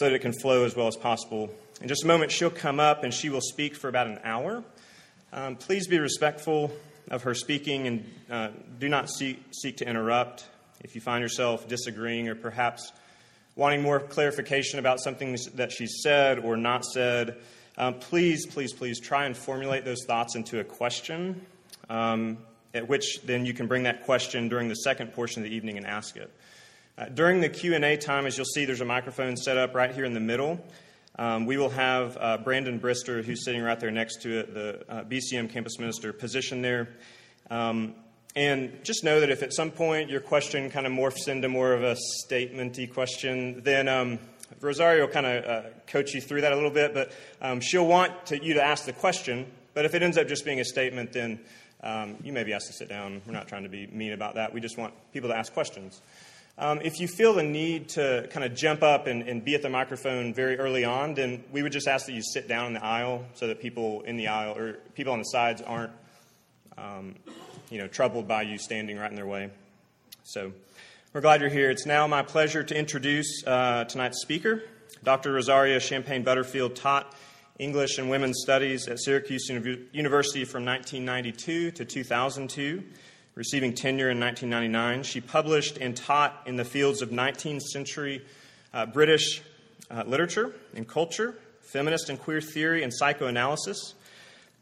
so that it can flow as well as possible. In just a moment, she'll come up and she will speak for about an hour. Um, please be respectful of her speaking and uh, do not seek, seek to interrupt. If you find yourself disagreeing or perhaps wanting more clarification about something that she said or not said, um, please, please, please try and formulate those thoughts into a question, um, at which then you can bring that question during the second portion of the evening and ask it. Uh, during the Q&A time, as you'll see, there's a microphone set up right here in the middle. Um, we will have uh, Brandon Brister, who's sitting right there next to it, the uh, BCM campus minister, positioned there. Um, and just know that if at some point your question kind of morphs into more of a statementy question, then um, Rosaria will kind of uh, coach you through that a little bit. But um, she'll want to, you to ask the question. But if it ends up just being a statement, then um, you may be asked to sit down. We're not trying to be mean about that. We just want people to ask questions. Um, if you feel the need to kind of jump up and, and, be at the microphone very early on, then we would just ask that you sit down in the aisle so that people in the aisle or people on the sides aren't, um, you know, troubled by you standing right in their way. So we're glad you're here. It's now my pleasure to introduce uh, tonight's speaker. Dr. Rosaria Champagne Butterfield taught English and Women's Studies at Syracuse University from 1992 to 2002 receiving tenure in 1999. She published and taught in the fields of 19th century uh, British uh, literature and culture, feminist and queer theory, and psychoanalysis.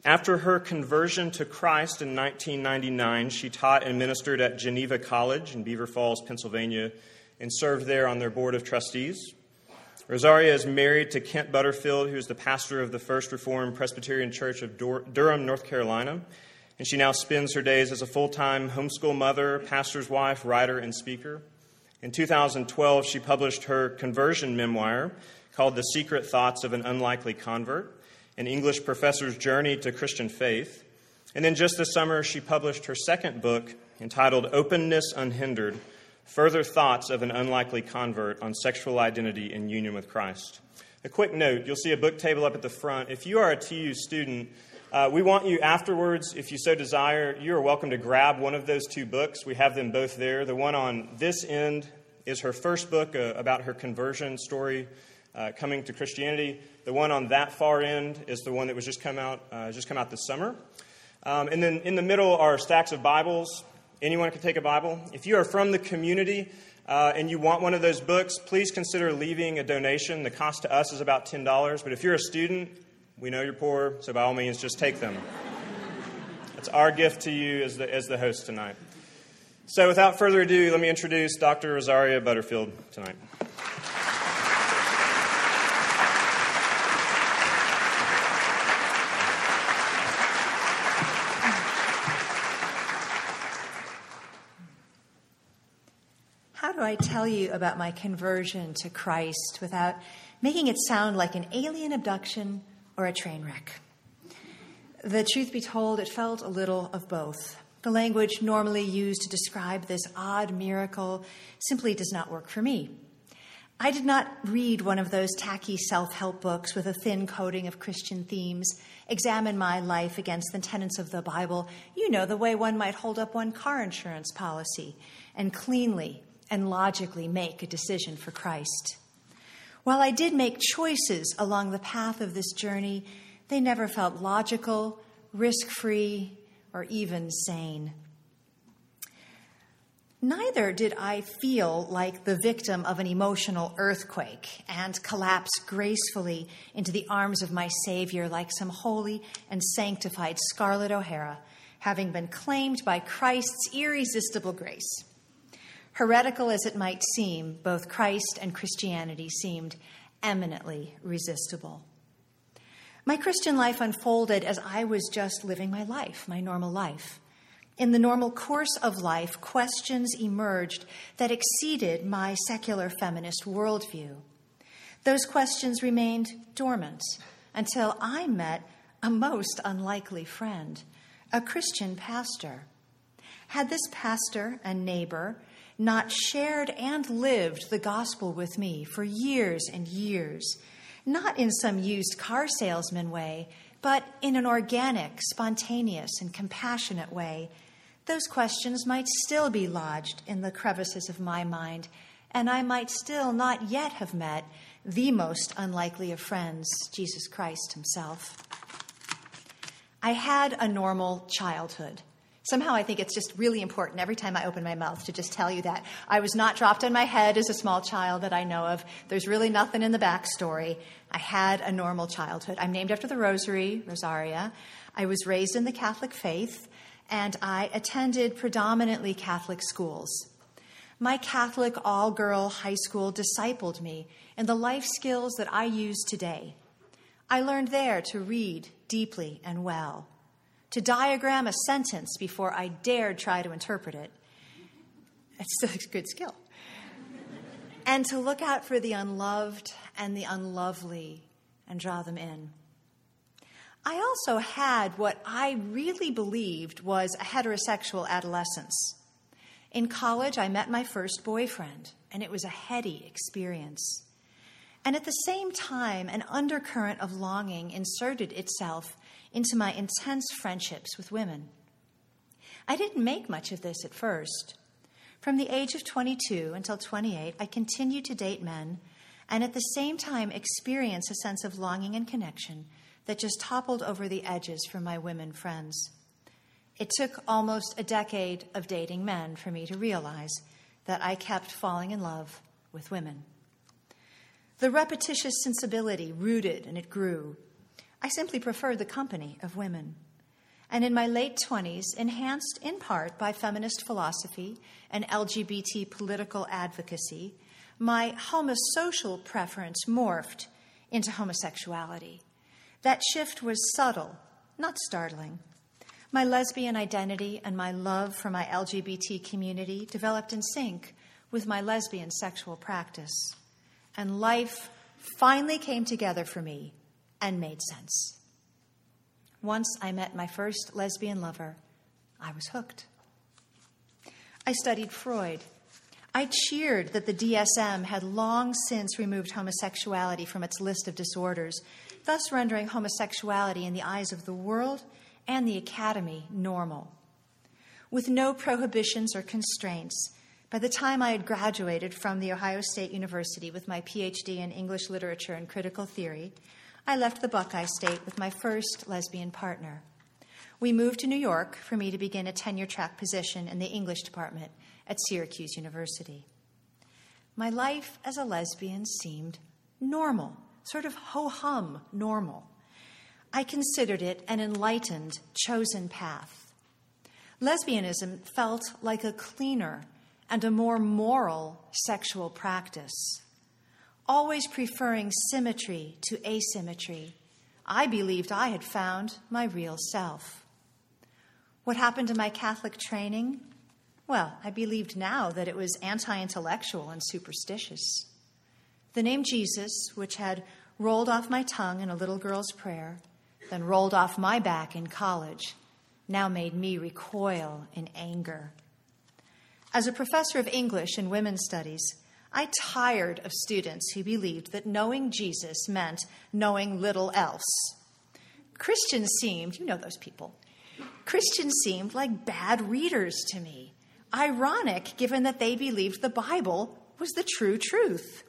After her conversion to Christ in 1999, she taught and ministered at Geneva College in Beaver Falls, Pennsylvania, and served there on their board of trustees. Rosaria is married to Kent Butterfield, who is the pastor of the First Reformed Presbyterian Church of Durham, North Carolina, and she now spends her days as a full time homeschool mother, pastor's wife, writer, and speaker. In 2012, she published her conversion memoir called The Secret Thoughts of an Unlikely Convert An English Professor's Journey to Christian Faith. And then just this summer, she published her second book entitled Openness Unhindered Further Thoughts of an Unlikely Convert on Sexual Identity in Union with Christ. A quick note you'll see a book table up at the front. If you are a TU student, uh, we want you afterwards, if you so desire, you are welcome to grab one of those two books. We have them both there. The one on this end is her first book uh, about her conversion story uh, coming to Christianity. The one on that far end is the one that was just come out uh, just come out this summer. Um, and then in the middle are stacks of Bibles. Anyone can take a Bible. If you are from the community, uh, and you want one of those books, please consider leaving a donation. The cost to us is about $10. But if you're a student, we know you're poor, so by all means, just take them. That's our gift to you as the, as the host tonight. So, without further ado, let me introduce Dr. Rosaria Butterfield tonight. How do I tell you about my conversion to Christ without making it sound like an alien abduction or a train wreck. The truth be told, it felt a little of both. The language normally used to describe this odd miracle simply does not work for me. I did not read one of those tacky self help books with a thin coating of Christian themes, examine my life against the tenets of the Bible, you know, the way one might hold up one car insurance policy, and cleanly and logically make a decision for Christ. While I did make choices along the path of this journey, they never felt logical, risk free, or even sane. Neither did I feel like the victim of an emotional earthquake and collapse gracefully into the arms of my Savior like some holy and sanctified Scarlett O'Hara, having been claimed by Christ's irresistible grace. Heretical as it might seem, both Christ and Christianity seemed eminently resistible. My Christian life unfolded as I was just living my life, my normal life. In the normal course of life, questions emerged that exceeded my secular feminist worldview. Those questions remained dormant until I met a most unlikely friend, a Christian pastor. Had this pastor and neighbor not shared and lived the gospel with me for years and years, not in some used car salesman way, but in an organic, spontaneous, and compassionate way, those questions might still be lodged in the crevices of my mind, and I might still not yet have met the most unlikely of friends, Jesus Christ himself. I had a normal childhood. Somehow I think it's just really important every time I open my mouth to just tell you that. I was not dropped on my head as a small child that I know of. There's really nothing in the backstory. I had a normal childhood. I'm named after the Rosary, Rosaria. I was raised in the Catholic faith, and I attended predominantly Catholic schools. My Catholic all girl high school discipled me in the life skills that I use today. I learned there to read deeply and well to diagram a sentence before I dared try to interpret it. It's a good skill. and to look out for the unloved and the unlovely and draw them in. I also had what I really believed was a heterosexual adolescence. In college, I met my first boyfriend, and it was a heady experience. And at the same time, an undercurrent of longing inserted itself into my intense friendships with women. I didn't make much of this at first. From the age of 22 until 28, I continued to date men and at the same time experience a sense of longing and connection that just toppled over the edges for my women friends. It took almost a decade of dating men for me to realize that I kept falling in love with women. The repetitious sensibility rooted and it grew I simply preferred the company of women. And in my late 20s, enhanced in part by feminist philosophy and LGBT political advocacy, my homosocial preference morphed into homosexuality. That shift was subtle, not startling. My lesbian identity and my love for my LGBT community developed in sync with my lesbian sexual practice. And life finally came together for me and made sense. Once I met my first lesbian lover, I was hooked. I studied Freud. I cheered that the DSM had long since removed homosexuality from its list of disorders, thus rendering homosexuality in the eyes of the world and the academy normal. With no prohibitions or constraints, by the time I had graduated from The Ohio State University with my PhD in English literature and critical theory, I left the Buckeye State with my first lesbian partner. We moved to New York for me to begin a tenure track position in the English department at Syracuse University. My life as a lesbian seemed normal, sort of ho hum normal. I considered it an enlightened, chosen path. Lesbianism felt like a cleaner and a more moral sexual practice always preferring symmetry to asymmetry, I believed I had found my real self. What happened to my Catholic training? Well, I believed now that it was anti intellectual and superstitious. The name Jesus, which had rolled off my tongue in a little girl's prayer, then rolled off my back in college, now made me recoil in anger. As a professor of English and women's studies, I tired of students who believed that knowing Jesus meant knowing little else. Christians seemed, you know those people, Christians seemed like bad readers to me. Ironic, given that they believed the Bible was the true truth.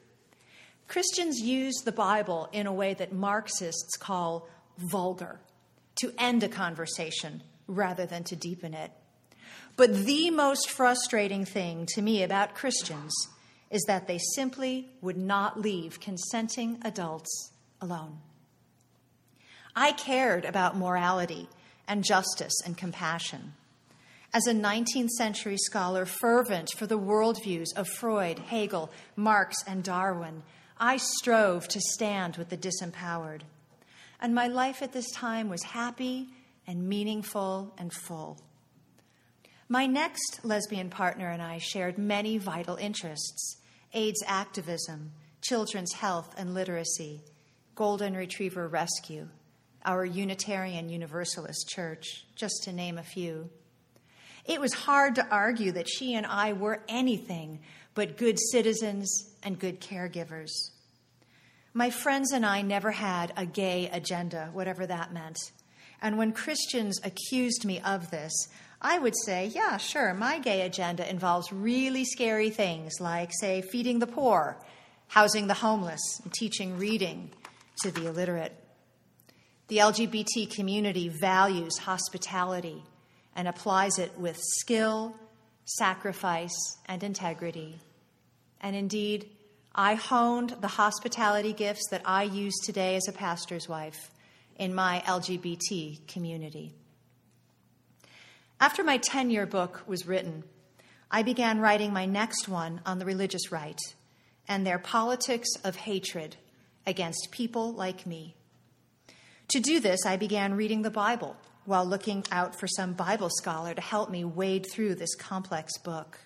Christians use the Bible in a way that Marxists call vulgar, to end a conversation rather than to deepen it. But the most frustrating thing to me about Christians is that they simply would not leave consenting adults alone. I cared about morality and justice and compassion. As a 19th century scholar fervent for the worldviews of Freud, Hegel, Marx, and Darwin, I strove to stand with the disempowered. And my life at this time was happy and meaningful and full. My next lesbian partner and I shared many vital interests AIDS activism, children's health and literacy, Golden Retriever rescue, our Unitarian Universalist Church, just to name a few. It was hard to argue that she and I were anything but good citizens and good caregivers. My friends and I never had a gay agenda, whatever that meant. And when Christians accused me of this, I would say, yeah, sure, my gay agenda involves really scary things like, say, feeding the poor, housing the homeless, and teaching reading to the illiterate. The LGBT community values hospitality and applies it with skill, sacrifice, and integrity. And indeed, I honed the hospitality gifts that I use today as a pastor's wife in my LGBT community. After my tenure book was written, I began writing my next one on the religious right and their politics of hatred against people like me. To do this, I began reading the Bible while looking out for some Bible scholar to help me wade through this complex book.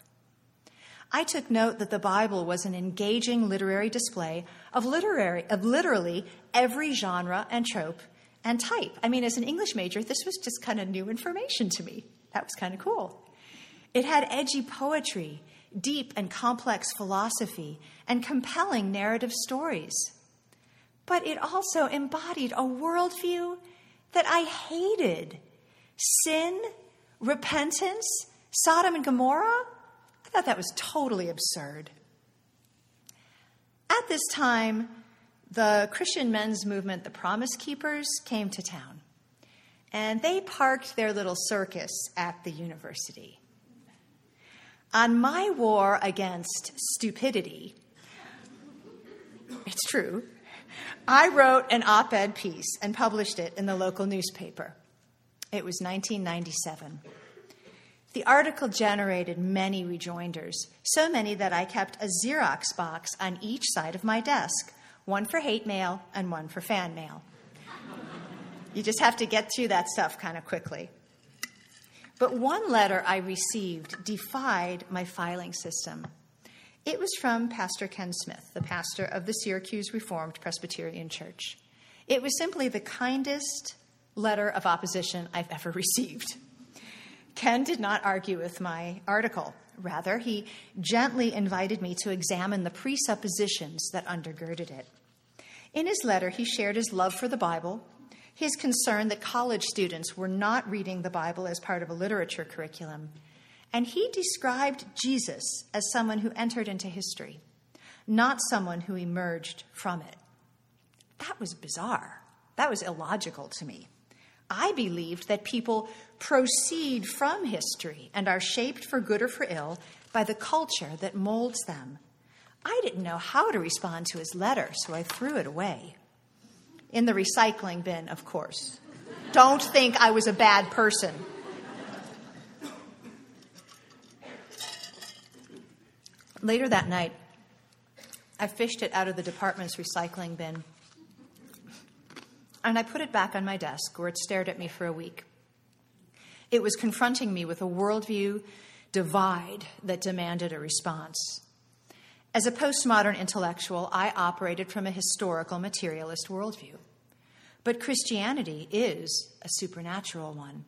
I took note that the Bible was an engaging literary display of literary of literally every genre and trope and type. I mean, as an English major, this was just kind of new information to me. That was kind of cool. It had edgy poetry, deep and complex philosophy, and compelling narrative stories. But it also embodied a worldview that I hated sin, repentance, Sodom and Gomorrah I thought that was totally absurd. At this time, the Christian men's movement, the Promise Keepers, came to town. And they parked their little circus at the university. On my war against stupidity, it's true, I wrote an op ed piece and published it in the local newspaper. It was 1997. The article generated many rejoinders, so many that I kept a Xerox box on each side of my desk, one for hate mail and one for fan mail. You just have to get through that stuff kind of quickly. But one letter I received defied my filing system. It was from Pastor Ken Smith, the pastor of the Syracuse Reformed Presbyterian Church. It was simply the kindest letter of opposition I've ever received. Ken did not argue with my article. Rather, he gently invited me to examine the presuppositions that undergirded it. In his letter, he shared his love for the Bible, his concern that college students were not reading the Bible as part of a literature curriculum, and he described Jesus as someone who entered into history, not someone who emerged from it. That was bizarre. That was illogical to me. I believed that people proceed from history and are shaped for good or for ill by the culture that molds them. I didn't know how to respond to his letter, so I threw it away. In the recycling bin, of course. Don't think I was a bad person. Later that night, I fished it out of the department's recycling bin and I put it back on my desk where it stared at me for a week. It was confronting me with a worldview divide that demanded a response. As a postmodern intellectual, I operated from a historical materialist worldview. But Christianity is a supernatural one.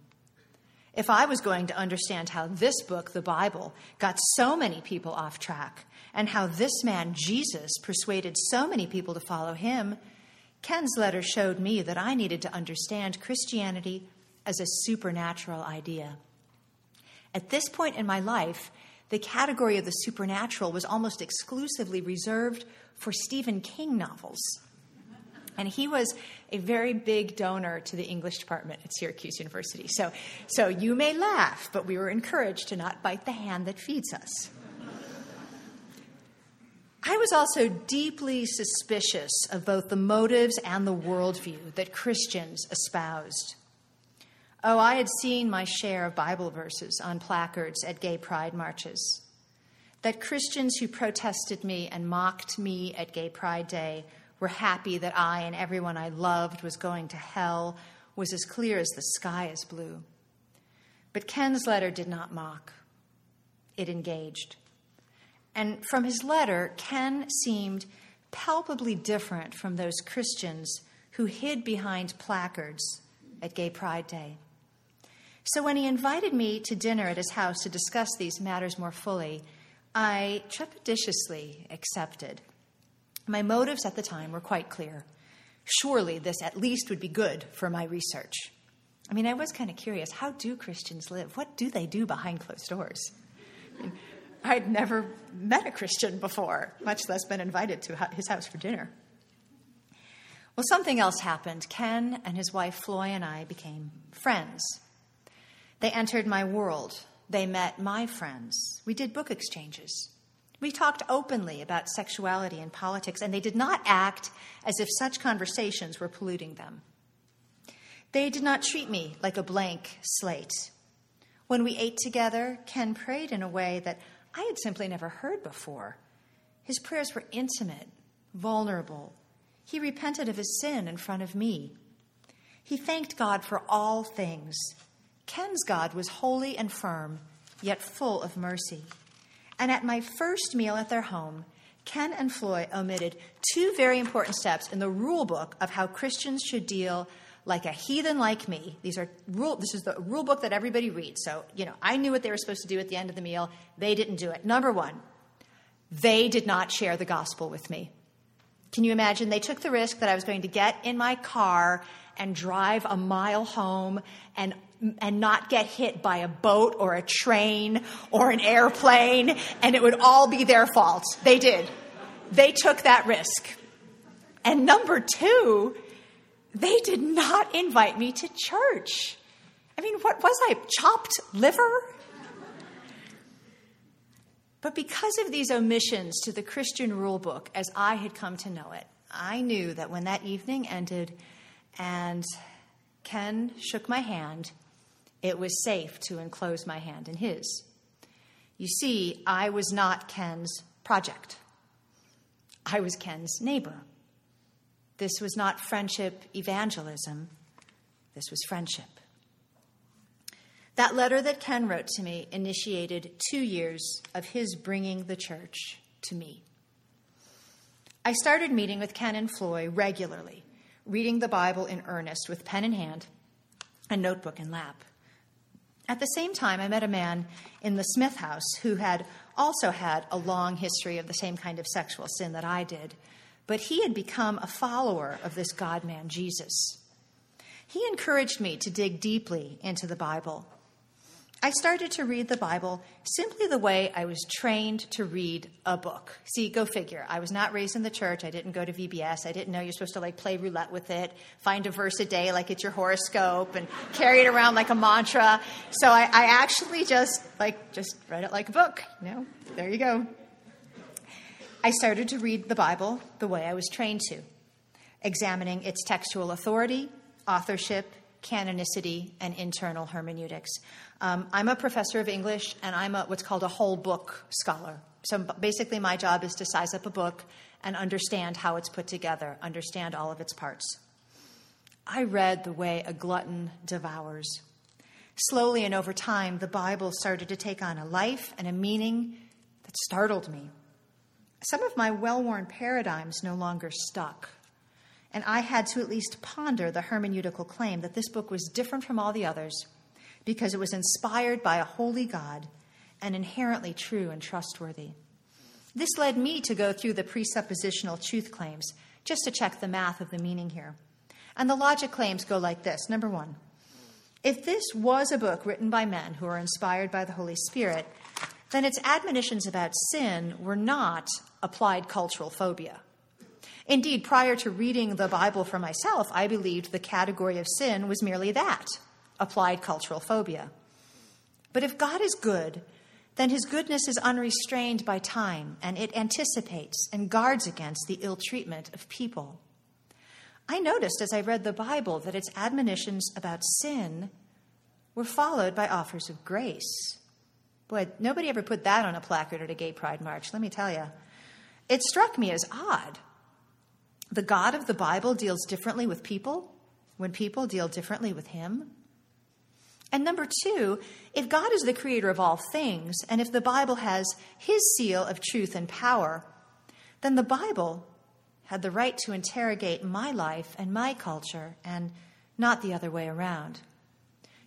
If I was going to understand how this book, the Bible, got so many people off track, and how this man, Jesus, persuaded so many people to follow him, Ken's letter showed me that I needed to understand Christianity as a supernatural idea. At this point in my life, the category of the supernatural was almost exclusively reserved for Stephen King novels. And he was a very big donor to the English department at Syracuse University. So, so you may laugh, but we were encouraged to not bite the hand that feeds us. I was also deeply suspicious of both the motives and the worldview that Christians espoused. Oh, I had seen my share of Bible verses on placards at gay pride marches. That Christians who protested me and mocked me at Gay Pride Day were happy that I and everyone I loved was going to hell was as clear as the sky is blue. But Ken's letter did not mock, it engaged. And from his letter, Ken seemed palpably different from those Christians who hid behind placards at Gay Pride Day. So when he invited me to dinner at his house to discuss these matters more fully, I trepidatiously accepted. My motives at the time were quite clear. Surely this at least would be good for my research. I mean, I was kind of curious how do Christians live? What do they do behind closed doors? I mean, I'd never met a Christian before, much less been invited to his house for dinner. Well, something else happened. Ken and his wife Floy and I became friends. They entered my world. They met my friends. We did book exchanges. We talked openly about sexuality and politics, and they did not act as if such conversations were polluting them. They did not treat me like a blank slate. When we ate together, Ken prayed in a way that I had simply never heard before. His prayers were intimate, vulnerable. He repented of his sin in front of me. He thanked God for all things. Ken's God was holy and firm, yet full of mercy. And at my first meal at their home, Ken and Floy omitted two very important steps in the rule book of how Christians should deal like a heathen like me. These are rule this is the rule book that everybody reads. So, you know, I knew what they were supposed to do at the end of the meal. They didn't do it. Number 1, they did not share the gospel with me. Can you imagine? They took the risk that I was going to get in my car and drive a mile home and and not get hit by a boat or a train or an airplane, and it would all be their fault. They did. They took that risk. And number two, they did not invite me to church. I mean, what was I? Chopped liver? But because of these omissions to the Christian rule book as I had come to know it, I knew that when that evening ended and Ken shook my hand, it was safe to enclose my hand in his. You see, I was not Ken's project, I was Ken's neighbor. This was not friendship evangelism, this was friendship. That letter that Ken wrote to me initiated two years of his bringing the church to me. I started meeting with Ken and Floy regularly, reading the Bible in earnest with pen in hand and notebook in lap. At the same time, I met a man in the Smith house who had also had a long history of the same kind of sexual sin that I did, but he had become a follower of this God man, Jesus. He encouraged me to dig deeply into the Bible I started to read the Bible simply the way I was trained to read a book. See, go figure. I was not raised in the church. I didn't go to VBS. I didn't know you're supposed to like play roulette with it, find a verse a day like it's your horoscope, and carry it around like a mantra. So I, I actually just like just read it like a book. You know, there you go. I started to read the Bible the way I was trained to, examining its textual authority, authorship, canonicity, and internal hermeneutics. Um, I'm a professor of English, and I'm a, what's called a whole book scholar. So basically, my job is to size up a book and understand how it's put together, understand all of its parts. I read the way a glutton devours. Slowly and over time, the Bible started to take on a life and a meaning that startled me. Some of my well worn paradigms no longer stuck and I had to at least ponder the hermeneutical claim that this book was different from all the others because it was inspired by a holy God and inherently true and trustworthy. This led me to go through the presuppositional truth claims just to check the math of the meaning here. And the logic claims go like this Number one, if this was a book written by men who are inspired by the Holy Spirit, then its admonitions about sin were not applied cultural phobia. Indeed, prior to reading the Bible for myself, I believed the category of sin was merely that applied cultural phobia. But if God is good, then his goodness is unrestrained by time and it anticipates and guards against the ill treatment of people. I noticed as I read the Bible that its admonitions about sin were followed by offers of grace. Boy, nobody ever put that on a placard at a gay pride march, let me tell you. It struck me as odd the God of the Bible deals differently with people when people deal differently with him. And number two, if God is the creator of all things, and if the Bible has his seal of truth and power, then the Bible had the right to interrogate my life and my culture, and not the other way around.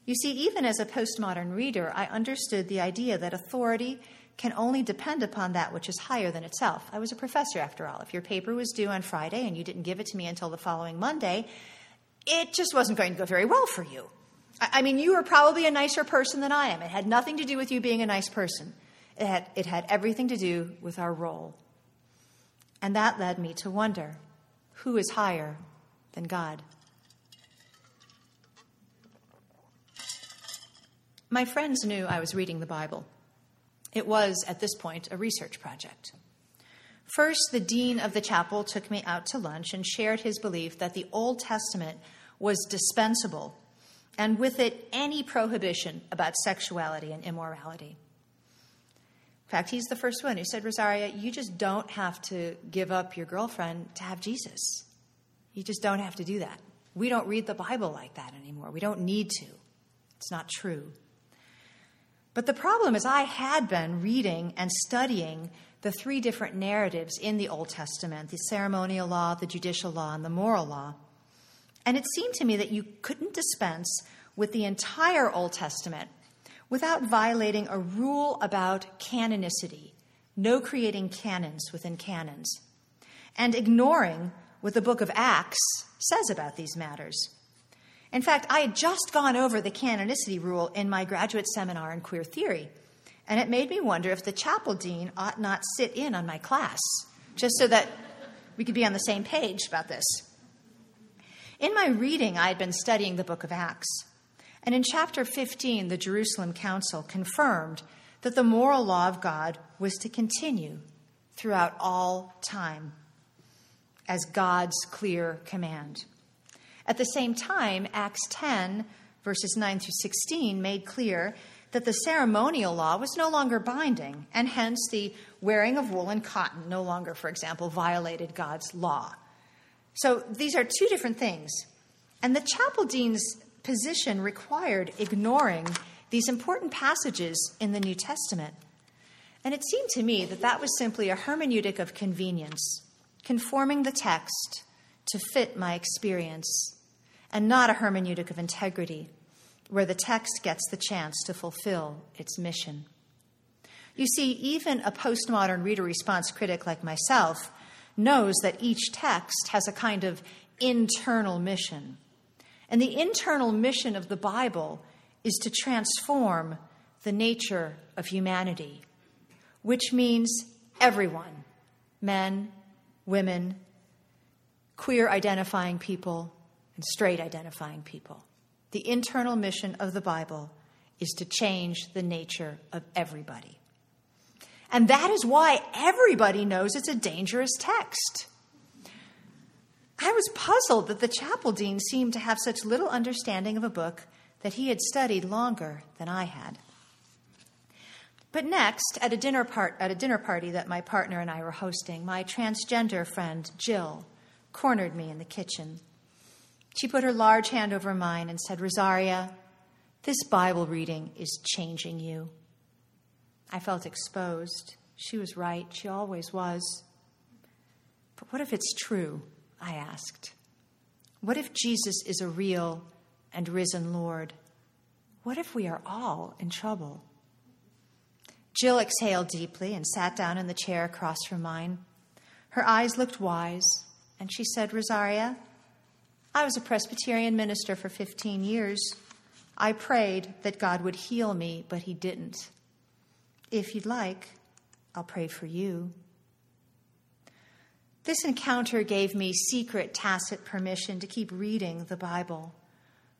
You see, even as a postmodern reader, I understood the idea that authority can only depend upon that which is higher than itself. I was a professor, after all. If your paper was due on Friday and you didn't give it to me until the following Monday, it just wasn't going to go very well for you. I mean, you were probably a nicer person than I am. It had nothing to do with you being a nice person. It had, it had everything to do with our role. And that led me to wonder who is higher than God? My friends knew I was reading the Bible. It was, at this point, a research project. First, the dean of the chapel took me out to lunch and shared his belief that the Old Testament was dispensable, and with it, any prohibition about sexuality and immorality. In fact, he's the first one who said, Rosaria, you just don't have to give up your girlfriend to have Jesus. You just don't have to do that. We don't read the Bible like that anymore. We don't need to. It's not true. But the problem is, I had been reading and studying the three different narratives in the Old Testament the ceremonial law, the judicial law, and the moral law. And it seemed to me that you couldn't dispense with the entire Old Testament without violating a rule about canonicity, no creating canons within canons, and ignoring what the book of Acts says about these matters. In fact, I had just gone over the canonicity rule in my graduate seminar in queer theory, and it made me wonder if the chapel dean ought not sit in on my class, just so that we could be on the same page about this. In my reading, I had been studying the book of Acts, and in chapter 15, the Jerusalem Council confirmed that the moral law of God was to continue throughout all time as God's clear command. At the same time, Acts 10, verses 9 through 16, made clear that the ceremonial law was no longer binding, and hence the wearing of wool and cotton no longer, for example, violated God's law. So these are two different things. And the chapel dean's position required ignoring these important passages in the New Testament. And it seemed to me that that was simply a hermeneutic of convenience conforming the text to fit my experience, and not a hermeneutic of integrity, where the text gets the chance to fulfill its mission. You see, even a postmodern reader response critic like myself knows that each text has a kind of internal mission. And the internal mission of the Bible is to transform the nature of humanity, which means everyone men, women, queer identifying people, and straight identifying people. The internal mission of the Bible is to change the nature of everybody. And that is why everybody knows it's a dangerous text. I was puzzled that the chapel dean seemed to have such little understanding of a book that he had studied longer than I had. But next, at a dinner part at a dinner party that my partner and I were hosting, my transgender friend Jill cornered me in the kitchen. She put her large hand over mine and said, "Rosaria, this Bible reading is changing you." I felt exposed. She was right. She always was. But what if it's true? I asked. What if Jesus is a real and risen Lord? What if we are all in trouble? Jill exhaled deeply and sat down in the chair across from mine. Her eyes looked wise, and she said, Rosaria, I was a Presbyterian minister for 15 years. I prayed that God would heal me, but He didn't. If you'd like, I'll pray for you. This encounter gave me secret, tacit permission to keep reading the Bible.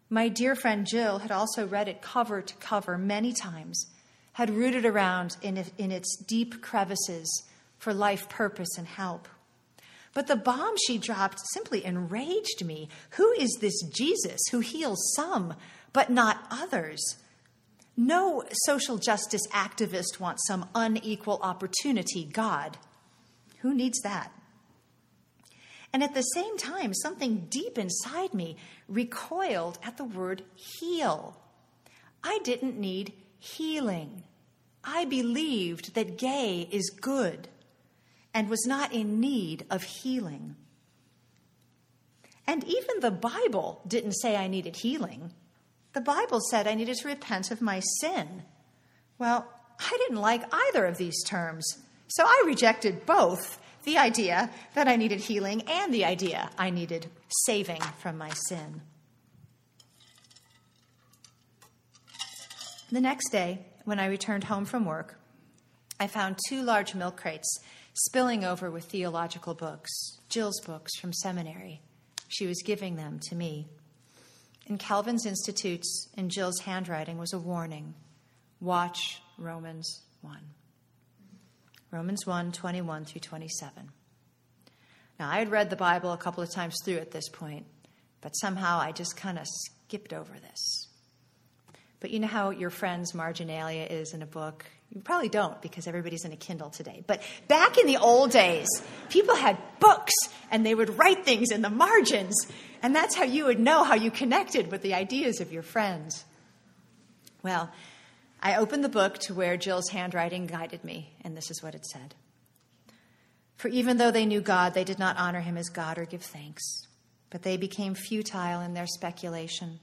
My dear friend Jill had also read it cover to cover many times had rooted around in, in its deep crevices for life purpose and help. But the bomb she dropped simply enraged me. Who is this Jesus who heals some but not others? No social justice activist wants some unequal opportunity God. Who needs that? And at the same time, something deep inside me recoiled at the word heal. I didn't need healing. I believed that gay is good and was not in need of healing. And even the Bible didn't say I needed healing. The Bible said I needed to repent of my sin. Well, I didn't like either of these terms, so I rejected both the idea that I needed healing and the idea I needed saving from my sin. The next day, when I returned home from work, I found two large milk crates spilling over with theological books, Jill's books from seminary. She was giving them to me. In Calvin's Institutes, in Jill's handwriting, was a warning Watch Romans 1. Romans 1 21 through 27. Now, I had read the Bible a couple of times through at this point, but somehow I just kind of skipped over this. But you know how your friend's marginalia is in a book? You probably don't because everybody's in a Kindle today. But back in the old days, people had books and they would write things in the margins. And that's how you would know how you connected with the ideas of your friends. Well, I opened the book to where Jill's handwriting guided me, and this is what it said. For even though they knew God, they did not honor him as God or give thanks, but they became futile in their speculation,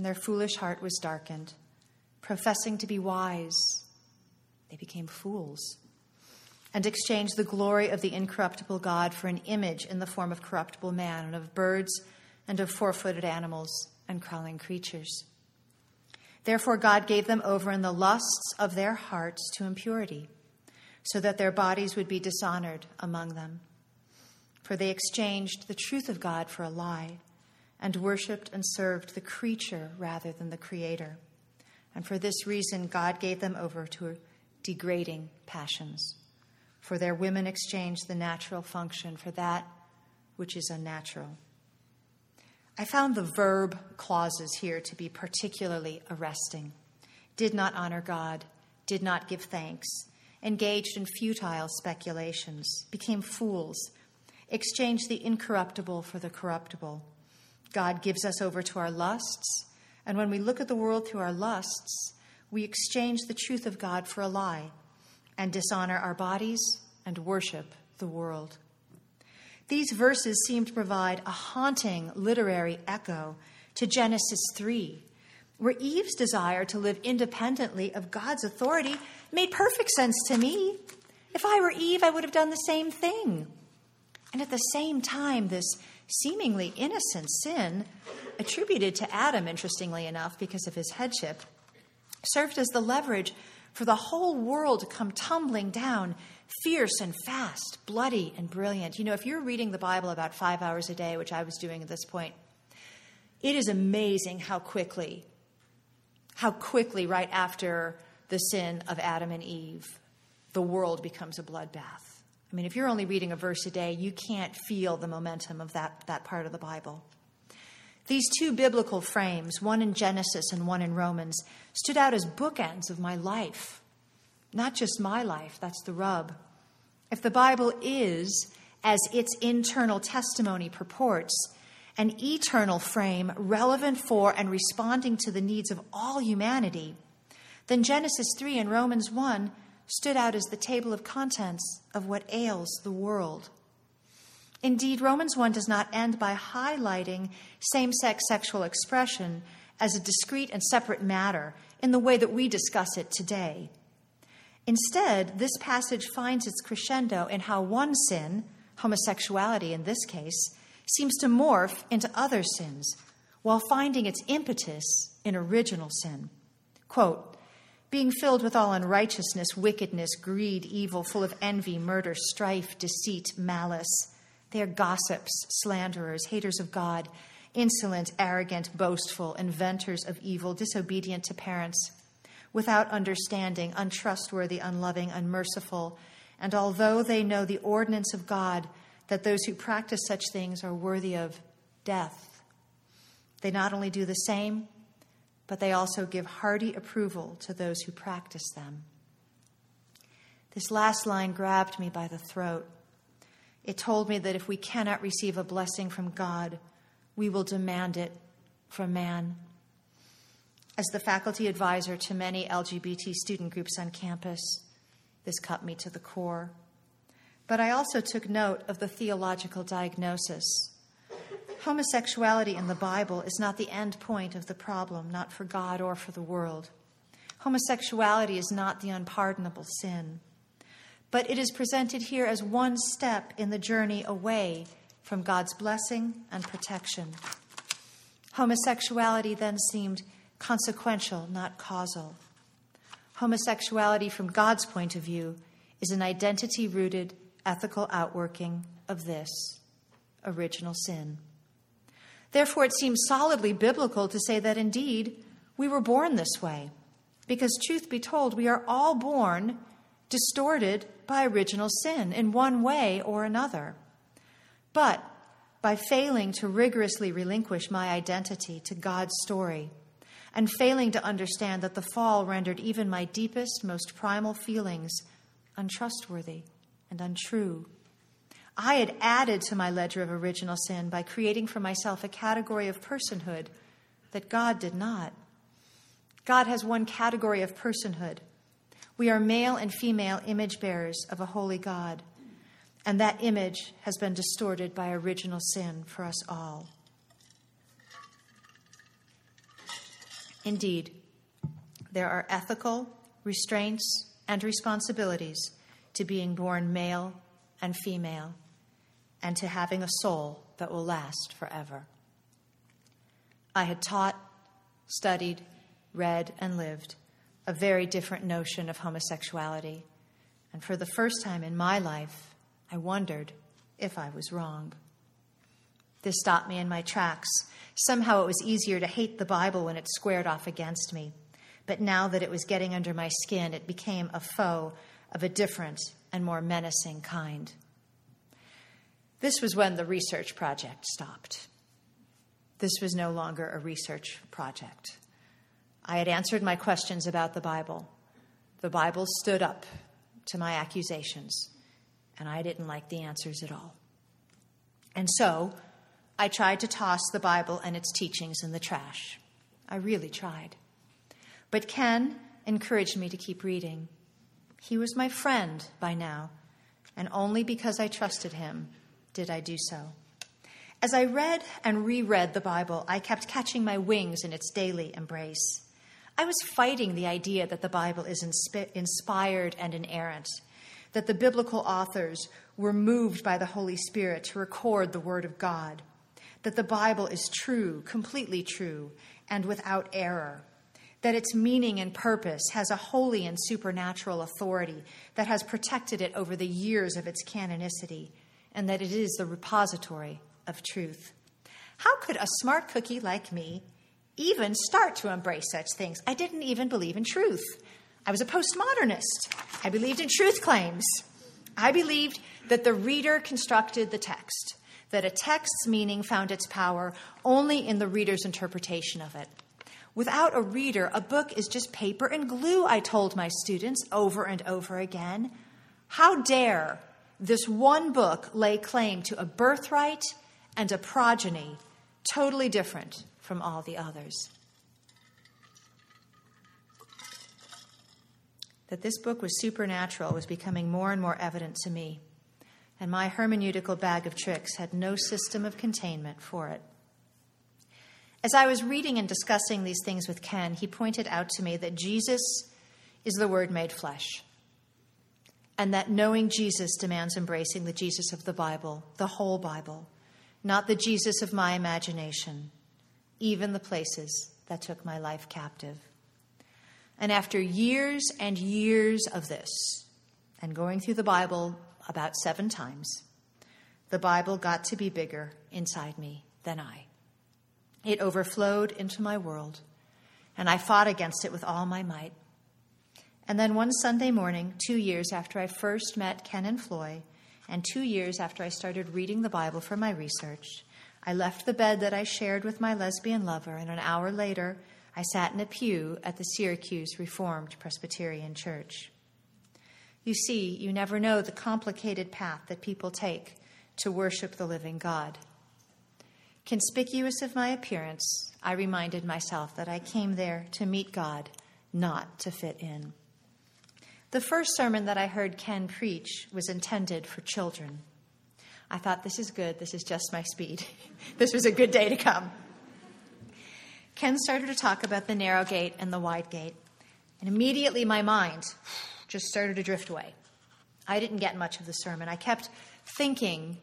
and their foolish heart was darkened. Professing to be wise, they became fools and exchanged the glory of the incorruptible God for an image in the form of corruptible man and of birds and of four footed animals and crawling creatures. Therefore, God gave them over in the lusts of their hearts to impurity, so that their bodies would be dishonored among them. For they exchanged the truth of God for a lie, and worshipped and served the creature rather than the Creator. And for this reason, God gave them over to degrading passions. For their women exchanged the natural function for that which is unnatural. I found the verb clauses here to be particularly arresting. Did not honor God, did not give thanks, engaged in futile speculations, became fools, exchanged the incorruptible for the corruptible. God gives us over to our lusts, and when we look at the world through our lusts, we exchange the truth of God for a lie and dishonor our bodies and worship the world. These verses seem to provide a haunting literary echo to Genesis 3, where Eve's desire to live independently of God's authority made perfect sense to me. If I were Eve, I would have done the same thing. And at the same time, this seemingly innocent sin, attributed to Adam, interestingly enough, because of his headship, served as the leverage for the whole world to come tumbling down fierce and fast, bloody and brilliant. You know, if you're reading the Bible about five hours a day, which I was doing at this point, it is amazing how quickly, how quickly, right after the sin of Adam and Eve, the world becomes a bloodbath. I mean, if you're only reading a verse a day, you can't feel the momentum of that, that part of the Bible. These two biblical frames, one in Genesis and one in Romans, stood out as bookends of my life. Not just my life, that's the rub. If the Bible is, as its internal testimony purports, an eternal frame relevant for and responding to the needs of all humanity, then Genesis 3 and Romans 1 stood out as the table of contents of what ails the world. Indeed, Romans 1 does not end by highlighting same sex sexual expression as a discrete and separate matter in the way that we discuss it today. Instead, this passage finds its crescendo in how one sin, homosexuality in this case, seems to morph into other sins while finding its impetus in original sin. Quote, being filled with all unrighteousness, wickedness, greed, evil, full of envy, murder, strife, deceit, malice they are gossips, slanderers, haters of God, insolent, arrogant, boastful, inventors of evil, disobedient to parents, without understanding, untrustworthy, unloving, unmerciful. And although they know the ordinance of God, that those who practice such things are worthy of death, they not only do the same, but they also give hearty approval to those who practice them. This last line grabbed me by the throat. It told me that if we cannot receive a blessing from God, we will demand it from man. As the faculty advisor to many LGBT student groups on campus, this cut me to the core. But I also took note of the theological diagnosis. Homosexuality in the Bible is not the end point of the problem, not for God or for the world. Homosexuality is not the unpardonable sin but it is presented here as one step in the journey away from God's blessing and protection. Homosexuality then seemed consequential, not causal. Homosexuality, from God's point of view, is an identity rooted ethical outworking of this original sin. Therefore, it seems solidly biblical to say that indeed we were born this way, because truth be told, we are all born distorted by original sin in one way or another. But by failing to rigorously relinquish my identity to God's story, and failing to understand that the fall rendered even my deepest, most primal feelings untrustworthy and untrue. I had added to my ledger of original sin by creating for myself a category of personhood that God did not. God has one category of personhood. We are male and female image bearers of a holy God, and that image has been distorted by original sin for us all. Indeed, there are ethical restraints and responsibilities to being born male and female and to having a soul that will last forever. I had taught, studied, read, and lived a very different notion of homosexuality, and for the first time in my life, I wondered if I was wrong. This stopped me in my tracks. Somehow it was easier to hate the Bible when it squared off against me. But now that it was getting under my skin, it became a foe of a different and more menacing kind. This was when the research project stopped. This was no longer a research project. I had answered my questions about the Bible. The Bible stood up to my accusations, and I didn't like the answers at all. And so I tried to toss the Bible and its teachings in the trash. I really tried. But Ken encouraged me to keep reading. He was my friend by now, and only because I trusted him did I do so. As I read and reread the Bible, I kept catching my wings in its daily embrace. I was fighting the idea that the Bible is insp- inspired and inerrant, that the biblical authors were moved by the Holy Spirit to record the Word of God that the Bible is true, completely true, and without error, that its meaning and purpose has a holy and supernatural authority that has protected it over the years of its canonicity, and that it is the repository of truth. How could a smart cookie like me even start to embrace such things? I didn't even believe in truth. I was a postmodernist. I believed in truth claims. I believed that the reader constructed the text that a text's meaning found its power only in the reader's interpretation of it. Without a reader, a book is just paper and glue, I told my students over and over again. How dare this one book lay claim to a birthright and a progeny totally different from all the others? That this book was supernatural was becoming more and more evident to me and my hermeneutical bag of tricks had no system of containment for it. As I was reading and discussing these things with Ken, he pointed out to me that Jesus is the Word made flesh, and that knowing Jesus demands embracing the Jesus of the Bible, the whole Bible, not the Jesus of my imagination, even the places that took my life captive. And after years and years of this, and going through the Bible about seven times, the Bible got to be bigger inside me than I. It overflowed into my world, and I fought against it with all my might. And then one Sunday morning, two years after I first met Ken and Floy, and two years after I started reading the Bible for my research, I left the bed that I shared with my lesbian lover, and an hour later, I sat in a pew at the Syracuse Reformed Presbyterian Church. You see, you never know the complicated path that people take to worship the living God. Conspicuous of my appearance, I reminded myself that I came there to meet God, not to fit in. The first sermon that I heard Ken preach was intended for children. I thought, this is good. This is just my speed. this was a good day to come. Ken started to talk about the narrow gate and the wide gate. And immediately my mind just started to drift away. I didn't get much of the sermon. I kept thinking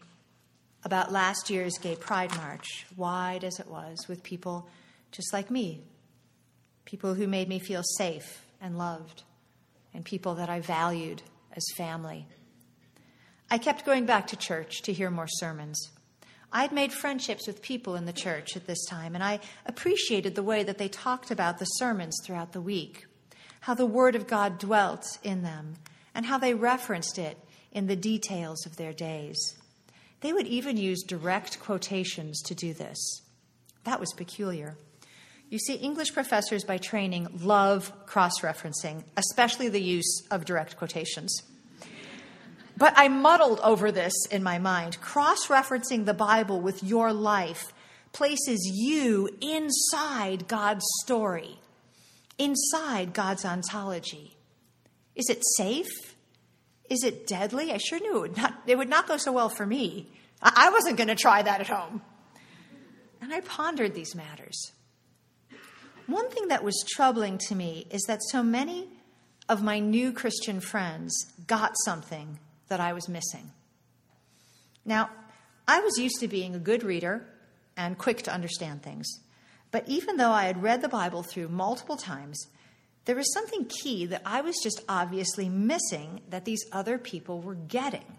about last year's Gay Pride March, wide as it was, with people just like me, people who made me feel safe and loved, and people that I valued as family. I kept going back to church to hear more sermons. I'd made friendships with people in the church at this time, and I appreciated the way that they talked about the sermons throughout the week, how the Word of God dwelt in them, and how they referenced it in the details of their days. They would even use direct quotations to do this. That was peculiar. You see, English professors by training love cross referencing, especially the use of direct quotations. But I muddled over this in my mind. Cross referencing the Bible with your life places you inside God's story, inside God's ontology. Is it safe? Is it deadly? I sure knew it would not, it would not go so well for me. I wasn't going to try that at home. And I pondered these matters. One thing that was troubling to me is that so many of my new Christian friends got something that I was missing. Now, I was used to being a good reader and quick to understand things. But even though I had read the Bible through multiple times, there was something key that I was just obviously missing that these other people were getting.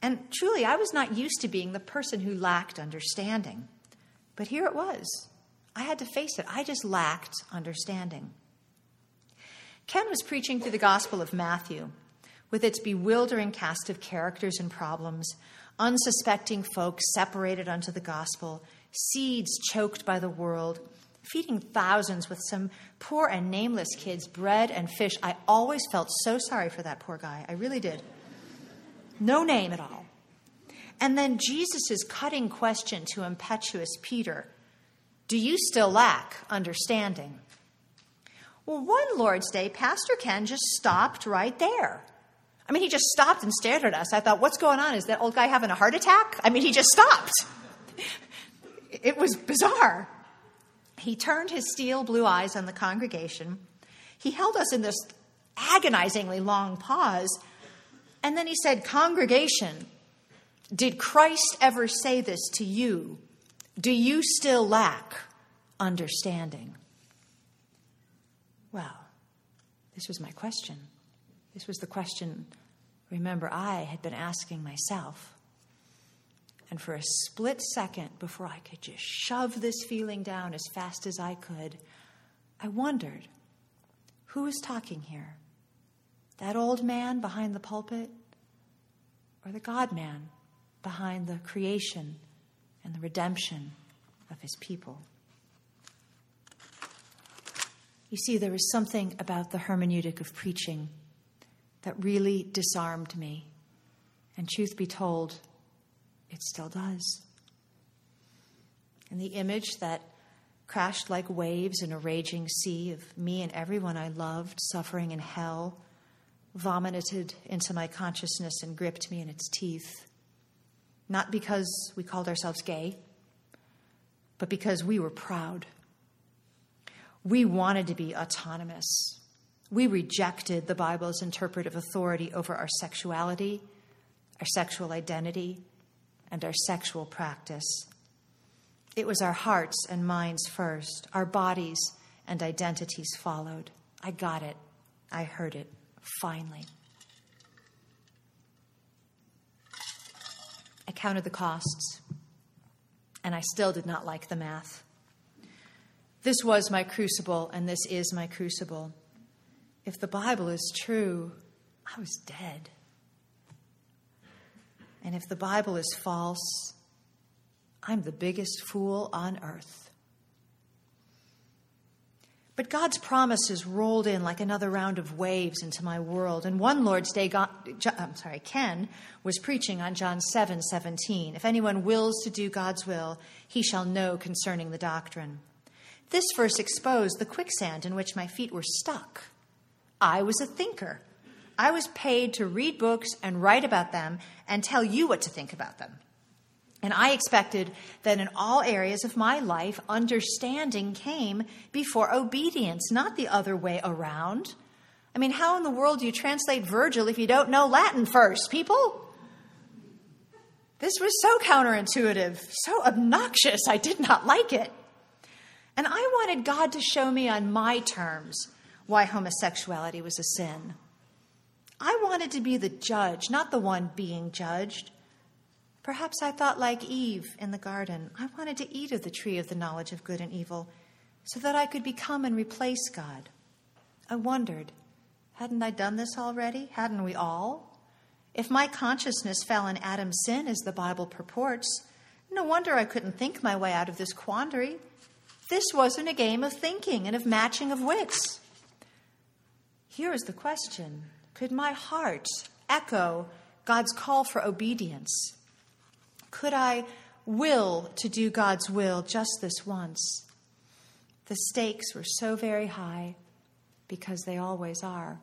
And truly, I was not used to being the person who lacked understanding. But here it was. I had to face it. I just lacked understanding. Ken was preaching through the Gospel of Matthew, with its bewildering cast of characters and problems, unsuspecting folks separated unto the gospel, seeds choked by the world, feeding thousands with some poor and nameless kids bread and fish. I always felt so sorry for that poor guy. I really did. No name at all. And then Jesus' cutting question to impetuous Peter Do you still lack understanding? Well, one Lord's Day, Pastor Ken just stopped right there. I mean, he just stopped and stared at us. I thought, what's going on? Is that old guy having a heart attack? I mean, he just stopped. It was bizarre. He turned his steel blue eyes on the congregation. He held us in this agonizingly long pause. And then he said, Congregation, did Christ ever say this to you? Do you still lack understanding? Well, this was my question. This was the question, remember, I had been asking myself. And for a split second, before I could just shove this feeling down as fast as I could, I wondered who is talking here? That old man behind the pulpit? Or the God man behind the creation and the redemption of his people? You see, there is something about the hermeneutic of preaching that really disarmed me. And truth be told, it still does. And the image that crashed like waves in a raging sea of me and everyone I loved suffering in hell vomited into my consciousness and gripped me in its teeth. Not because we called ourselves gay, but because we were proud. We wanted to be autonomous. We rejected the Bible's interpretive authority over our sexuality, our sexual identity, and our sexual practice. It was our hearts and minds first, our bodies and identities followed. I got it. I heard it. Finally. Counted the costs, and I still did not like the math. This was my crucible, and this is my crucible. If the Bible is true, I was dead. And if the Bible is false, I'm the biggest fool on earth. But God's promises rolled in like another round of waves into my world. And one Lord's Day, God, I'm sorry, Ken was preaching on John 7 17. If anyone wills to do God's will, he shall know concerning the doctrine. This verse exposed the quicksand in which my feet were stuck. I was a thinker. I was paid to read books and write about them and tell you what to think about them. And I expected that in all areas of my life, understanding came before obedience, not the other way around. I mean, how in the world do you translate Virgil if you don't know Latin first, people? This was so counterintuitive, so obnoxious, I did not like it. And I wanted God to show me on my terms why homosexuality was a sin. I wanted to be the judge, not the one being judged. Perhaps I thought like Eve in the garden. I wanted to eat of the tree of the knowledge of good and evil so that I could become and replace God. I wondered, hadn't I done this already? Hadn't we all? If my consciousness fell in Adam's sin, as the Bible purports, no wonder I couldn't think my way out of this quandary. This wasn't a game of thinking and of matching of wits. Here is the question Could my heart echo God's call for obedience? Could I will to do God's will just this once? The stakes were so very high because they always are.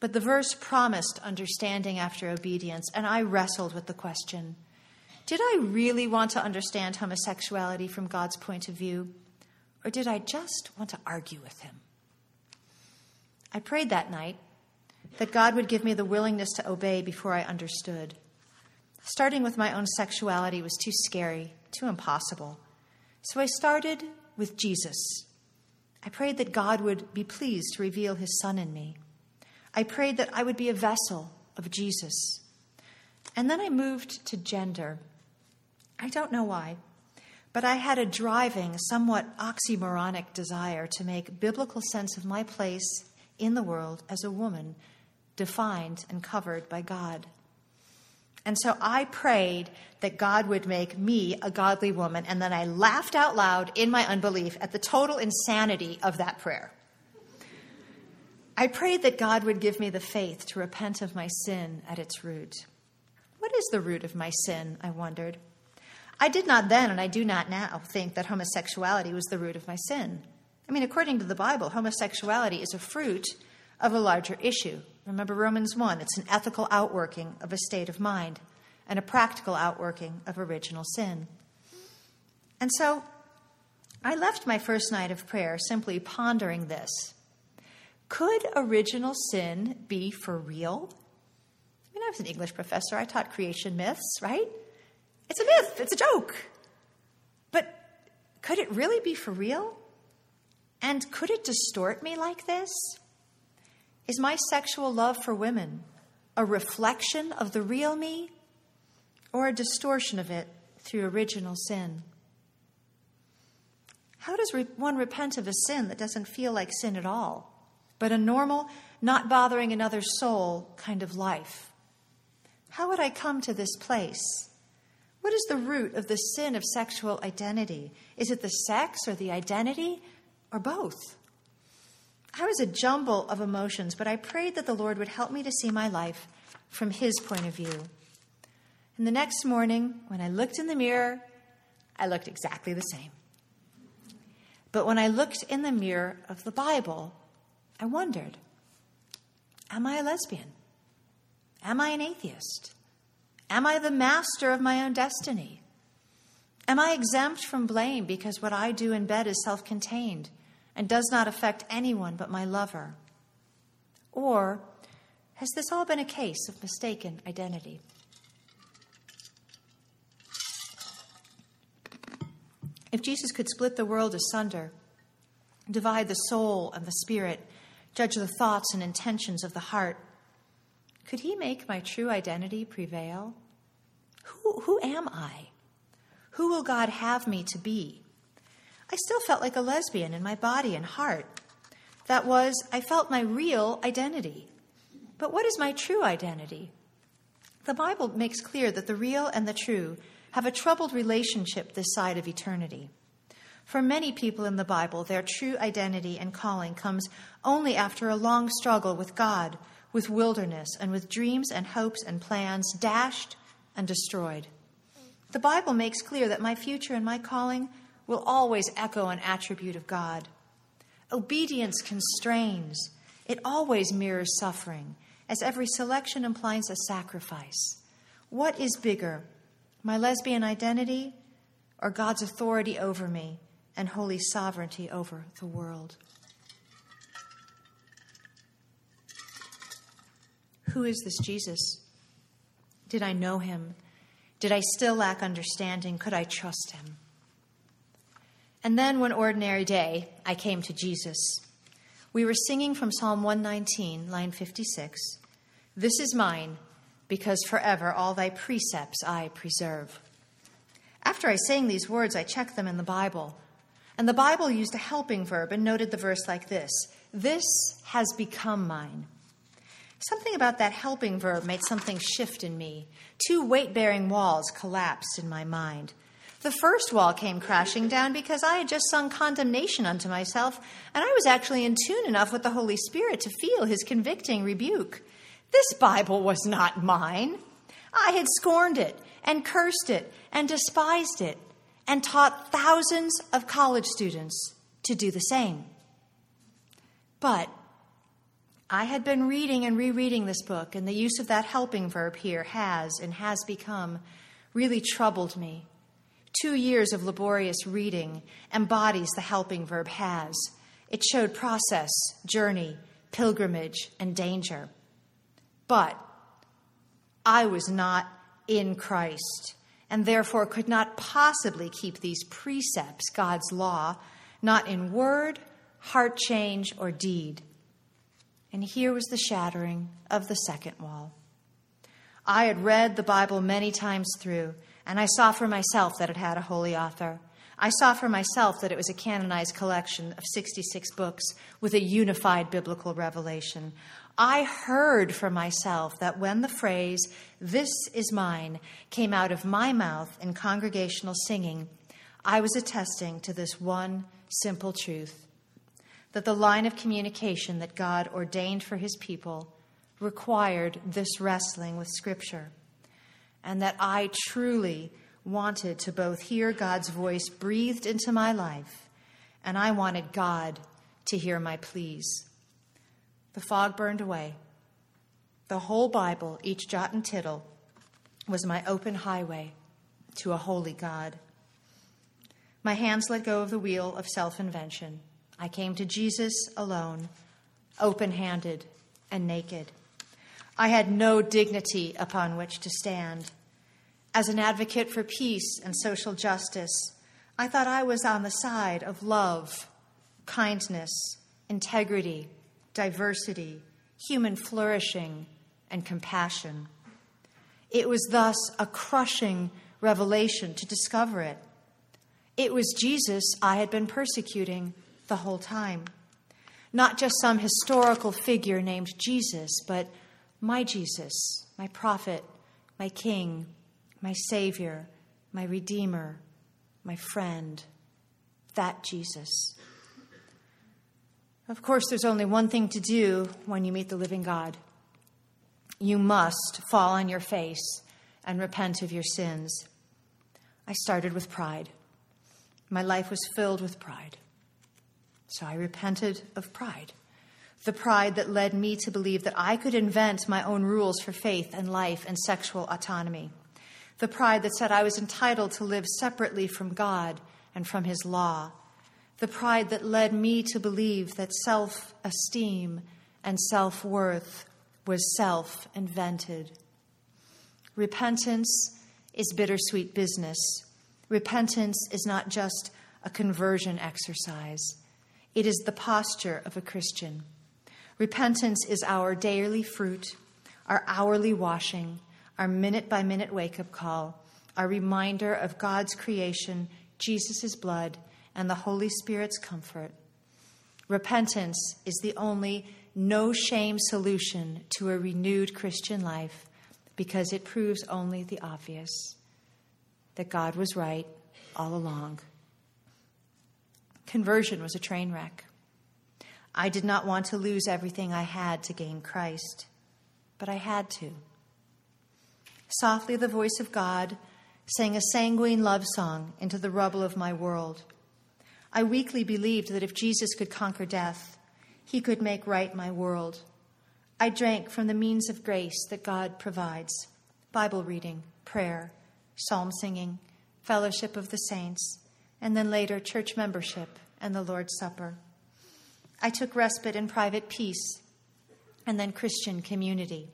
But the verse promised understanding after obedience, and I wrestled with the question did I really want to understand homosexuality from God's point of view, or did I just want to argue with Him? I prayed that night that God would give me the willingness to obey before I understood. Starting with my own sexuality was too scary, too impossible. So I started with Jesus. I prayed that God would be pleased to reveal his Son in me. I prayed that I would be a vessel of Jesus. And then I moved to gender. I don't know why, but I had a driving, somewhat oxymoronic desire to make biblical sense of my place in the world as a woman, defined and covered by God. And so I prayed that God would make me a godly woman, and then I laughed out loud in my unbelief at the total insanity of that prayer. I prayed that God would give me the faith to repent of my sin at its root. What is the root of my sin? I wondered. I did not then, and I do not now, think that homosexuality was the root of my sin. I mean, according to the Bible, homosexuality is a fruit of a larger issue. Remember Romans 1 it's an ethical outworking of a state of mind and a practical outworking of original sin. And so I left my first night of prayer simply pondering this. Could original sin be for real? I mean, I was an English professor. I taught creation myths, right? It's a myth, it's a joke. But could it really be for real? And could it distort me like this? Is my sexual love for women a reflection of the real me or a distortion of it through original sin? How does one repent of a sin that doesn't feel like sin at all, but a normal, not bothering another soul kind of life? How would I come to this place? What is the root of the sin of sexual identity? Is it the sex or the identity or both? I was a jumble of emotions, but I prayed that the Lord would help me to see my life from His point of view. And the next morning, when I looked in the mirror, I looked exactly the same. But when I looked in the mirror of the Bible, I wondered Am I a lesbian? Am I an atheist? Am I the master of my own destiny? Am I exempt from blame because what I do in bed is self contained and does not affect anyone but my lover? Or has this all been a case of mistaken identity? If Jesus could split the world asunder, divide the soul and the spirit, judge the thoughts and intentions of the heart, could he make my true identity prevail? Who, who am I? Who will God have me to be? I still felt like a lesbian in my body and heart. That was, I felt my real identity. But what is my true identity? The Bible makes clear that the real and the true have a troubled relationship this side of eternity. For many people in the Bible, their true identity and calling comes only after a long struggle with God, with wilderness, and with dreams and hopes and plans dashed and destroyed. The Bible makes clear that my future and my calling will always echo an attribute of God. Obedience constrains, it always mirrors suffering, as every selection implies a sacrifice. What is bigger, my lesbian identity or God's authority over me and holy sovereignty over the world? Who is this Jesus? Did I know him? Did I still lack understanding? Could I trust him? And then one ordinary day, I came to Jesus. We were singing from Psalm 119, line 56 This is mine, because forever all thy precepts I preserve. After I sang these words, I checked them in the Bible. And the Bible used a helping verb and noted the verse like this This has become mine. Something about that helping verb made something shift in me. Two weight bearing walls collapsed in my mind. The first wall came crashing down because I had just sung condemnation unto myself, and I was actually in tune enough with the Holy Spirit to feel his convicting rebuke. This Bible was not mine. I had scorned it and cursed it and despised it and taught thousands of college students to do the same. But I had been reading and rereading this book, and the use of that helping verb here has and has become really troubled me. Two years of laborious reading embodies the helping verb has. It showed process, journey, pilgrimage, and danger. But I was not in Christ, and therefore could not possibly keep these precepts, God's law, not in word, heart change, or deed. And here was the shattering of the second wall. I had read the Bible many times through and I saw for myself that it had a holy author. I saw for myself that it was a canonized collection of 66 books with a unified biblical revelation. I heard for myself that when the phrase, This is mine, came out of my mouth in congregational singing, I was attesting to this one simple truth that the line of communication that God ordained for his people required this wrestling with Scripture and that I truly wanted to both hear God's voice breathed into my life, and I wanted God to hear my pleas. The fog burned away. The whole Bible, each jot and tittle, was my open highway to a holy God. My hands let go of the wheel of self invention. I came to Jesus alone, open handed and naked. I had no dignity upon which to stand. As an advocate for peace and social justice, I thought I was on the side of love, kindness, integrity, diversity, human flourishing, and compassion. It was thus a crushing revelation to discover it. It was Jesus I had been persecuting the whole time. Not just some historical figure named Jesus, but my Jesus, my prophet, my king, my Savior, my Redeemer, my friend, that Jesus. Of course, there's only one thing to do when you meet the living God. You must fall on your face and repent of your sins. I started with pride. My life was filled with pride. So I repented of pride the pride that led me to believe that I could invent my own rules for faith and life and sexual autonomy, the pride that said I was entitled to live separately from God and from His law, the pride that led me to believe that self esteem and self worth was self invented. Repentance is bittersweet business. Repentance is not just a conversion exercise, it is the posture of a Christian. Repentance is our daily fruit, our hourly washing, our minute by minute wake up call, our reminder of God's creation, Jesus' blood, and the Holy Spirit's comfort. Repentance is the only no shame solution to a renewed Christian life because it proves only the obvious that God was right all along. Conversion was a train wreck. I did not want to lose everything I had to gain Christ, but I had to. Softly, the voice of God sang a sanguine love song into the rubble of my world. I weakly believed that if Jesus could conquer death, he could make right my world. I drank from the means of grace that God provides Bible reading, prayer, psalm singing, fellowship of the saints, and then later church membership and the Lord's Supper. I took respite in private peace and then Christian community.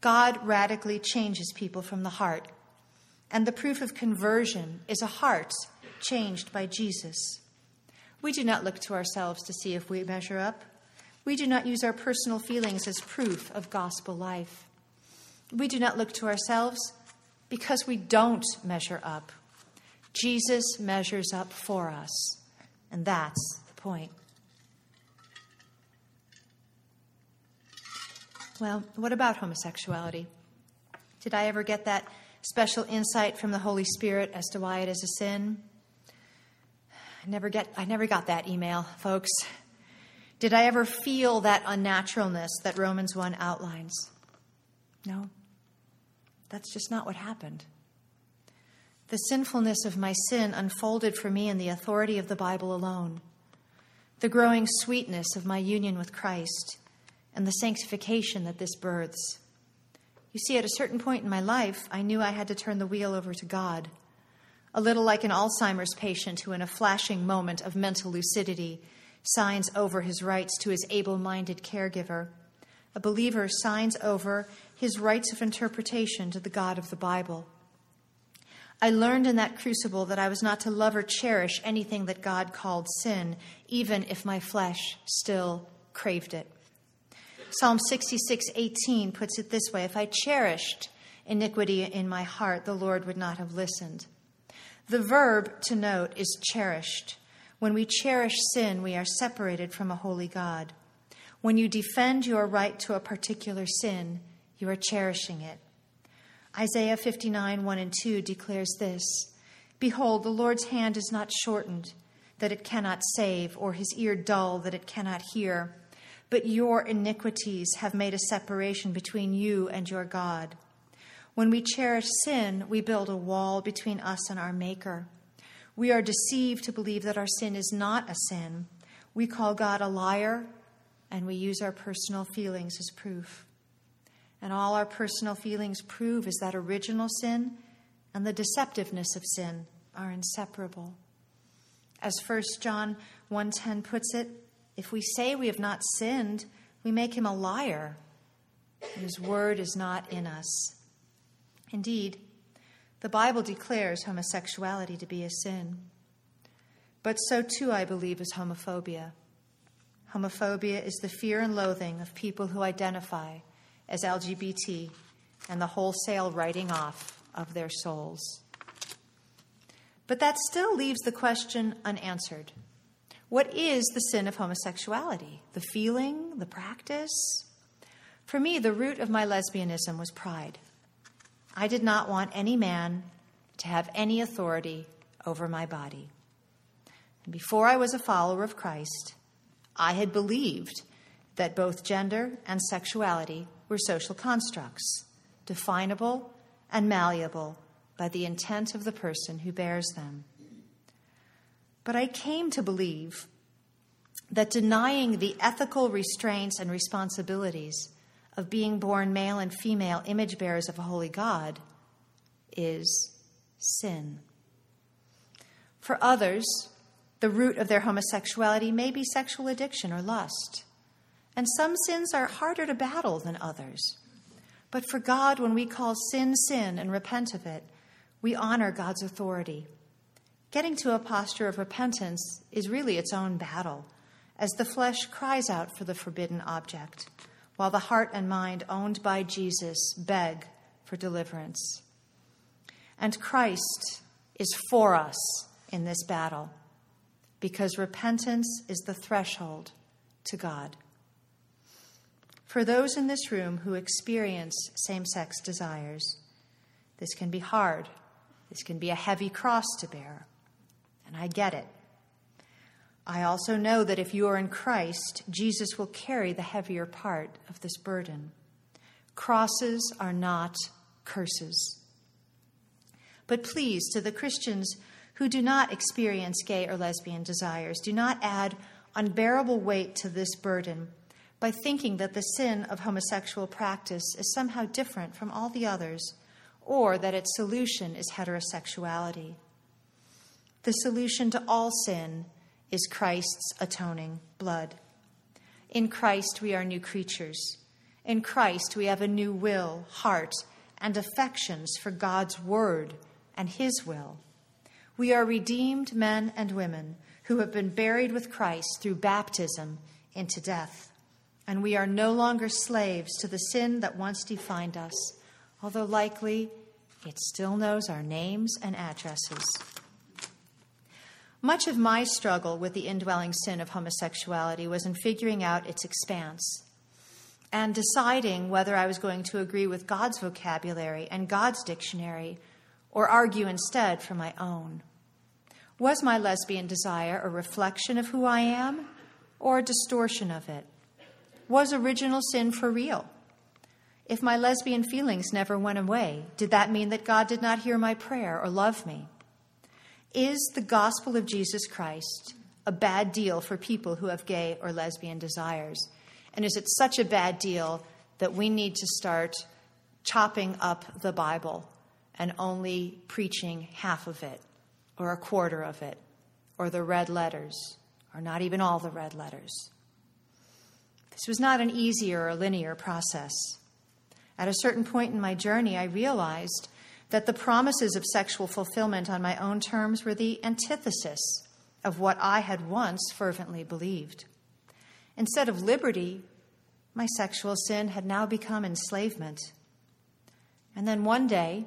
God radically changes people from the heart, and the proof of conversion is a heart changed by Jesus. We do not look to ourselves to see if we measure up. We do not use our personal feelings as proof of gospel life. We do not look to ourselves because we don't measure up. Jesus measures up for us, and that's the point. Well, what about homosexuality? Did I ever get that special insight from the Holy Spirit as to why it is a sin? I never get I never got that email, folks. Did I ever feel that unnaturalness that Romans 1 outlines? No. That's just not what happened. The sinfulness of my sin unfolded for me in the authority of the Bible alone. The growing sweetness of my union with Christ and the sanctification that this births. You see, at a certain point in my life, I knew I had to turn the wheel over to God. A little like an Alzheimer's patient who, in a flashing moment of mental lucidity, signs over his rights to his able minded caregiver. A believer signs over his rights of interpretation to the God of the Bible. I learned in that crucible that I was not to love or cherish anything that God called sin, even if my flesh still craved it. Psalm 66:18 puts it this way, if I cherished iniquity in my heart, the Lord would not have listened. The verb to note is cherished. When we cherish sin, we are separated from a holy God. When you defend your right to a particular sin, you are cherishing it. Isaiah 59, 1 and 2 declares this Behold, the Lord's hand is not shortened, that it cannot save, or his ear dull, that it cannot hear. But your iniquities have made a separation between you and your God. When we cherish sin, we build a wall between us and our Maker. We are deceived to believe that our sin is not a sin. We call God a liar, and we use our personal feelings as proof. And all our personal feelings prove is that original sin and the deceptiveness of sin are inseparable. As 1 John 1:10 puts it, if we say we have not sinned, we make him a liar. His word is not in us. Indeed, the Bible declares homosexuality to be a sin. But so too, I believe, is homophobia. Homophobia is the fear and loathing of people who identify as LGBT and the wholesale writing off of their souls. But that still leaves the question unanswered. What is the sin of homosexuality? The feeling, the practice? For me, the root of my lesbianism was pride. I did not want any man to have any authority over my body. And before I was a follower of Christ, I had believed that both gender and sexuality were social constructs, definable and malleable by the intent of the person who bears them. But I came to believe that denying the ethical restraints and responsibilities of being born male and female image bearers of a holy God is sin. For others, the root of their homosexuality may be sexual addiction or lust. And some sins are harder to battle than others. But for God, when we call sin sin and repent of it, we honor God's authority. Getting to a posture of repentance is really its own battle, as the flesh cries out for the forbidden object, while the heart and mind owned by Jesus beg for deliverance. And Christ is for us in this battle, because repentance is the threshold to God. For those in this room who experience same sex desires, this can be hard. This can be a heavy cross to bear. And I get it. I also know that if you are in Christ, Jesus will carry the heavier part of this burden. Crosses are not curses. But please, to the Christians who do not experience gay or lesbian desires, do not add unbearable weight to this burden by thinking that the sin of homosexual practice is somehow different from all the others, or that its solution is heterosexuality. The solution to all sin is Christ's atoning blood. In Christ, we are new creatures. In Christ, we have a new will, heart, and affections for God's word and his will. We are redeemed men and women who have been buried with Christ through baptism into death. and we are no longer slaves to the sin that once defined us, although likely it still knows our names and addresses. Much of my struggle with the indwelling sin of homosexuality was in figuring out its expanse and deciding whether I was going to agree with God's vocabulary and God's dictionary or argue instead for my own. Was my lesbian desire a reflection of who I am or a distortion of it? Was original sin for real? If my lesbian feelings never went away, did that mean that God did not hear my prayer or love me? Is the gospel of Jesus Christ a bad deal for people who have gay or lesbian desires? And is it such a bad deal that we need to start chopping up the Bible and only preaching half of it, or a quarter of it, or the red letters, or not even all the red letters? This was not an easy or linear process. At a certain point in my journey, I realized that the promises of sexual fulfillment on my own terms were the antithesis of what I had once fervently believed. Instead of liberty, my sexual sin had now become enslavement. And then one day,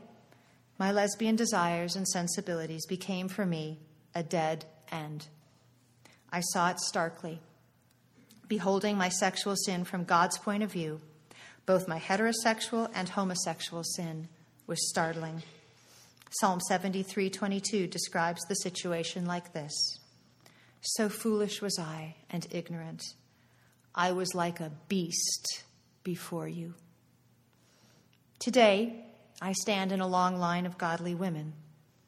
my lesbian desires and sensibilities became for me a dead end. I saw it starkly. Beholding my sexual sin from God's point of view, both my heterosexual and homosexual sin was startling. Psalm 73:22 describes the situation like this: So foolish was I and ignorant. I was like a beast before you. Today, I stand in a long line of godly women.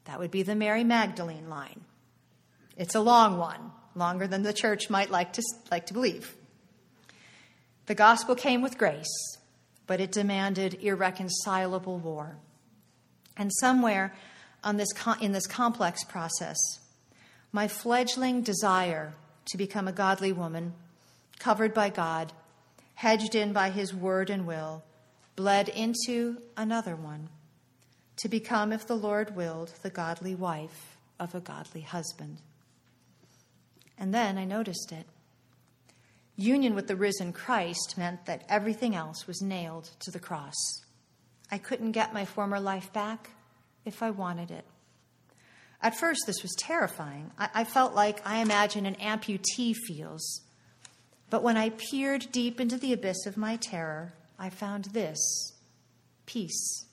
That would be the Mary Magdalene line. It's a long one, longer than the church might like to, like to believe. The gospel came with grace, but it demanded irreconcilable war. And somewhere on this, in this complex process, my fledgling desire to become a godly woman, covered by God, hedged in by His word and will, bled into another one to become, if the Lord willed, the godly wife of a godly husband. And then I noticed it. Union with the risen Christ meant that everything else was nailed to the cross. I couldn't get my former life back if I wanted it. At first, this was terrifying. I, I, felt like I imagine an amputee feels. But when I peered deep into the abyss of my terror, I found this peace.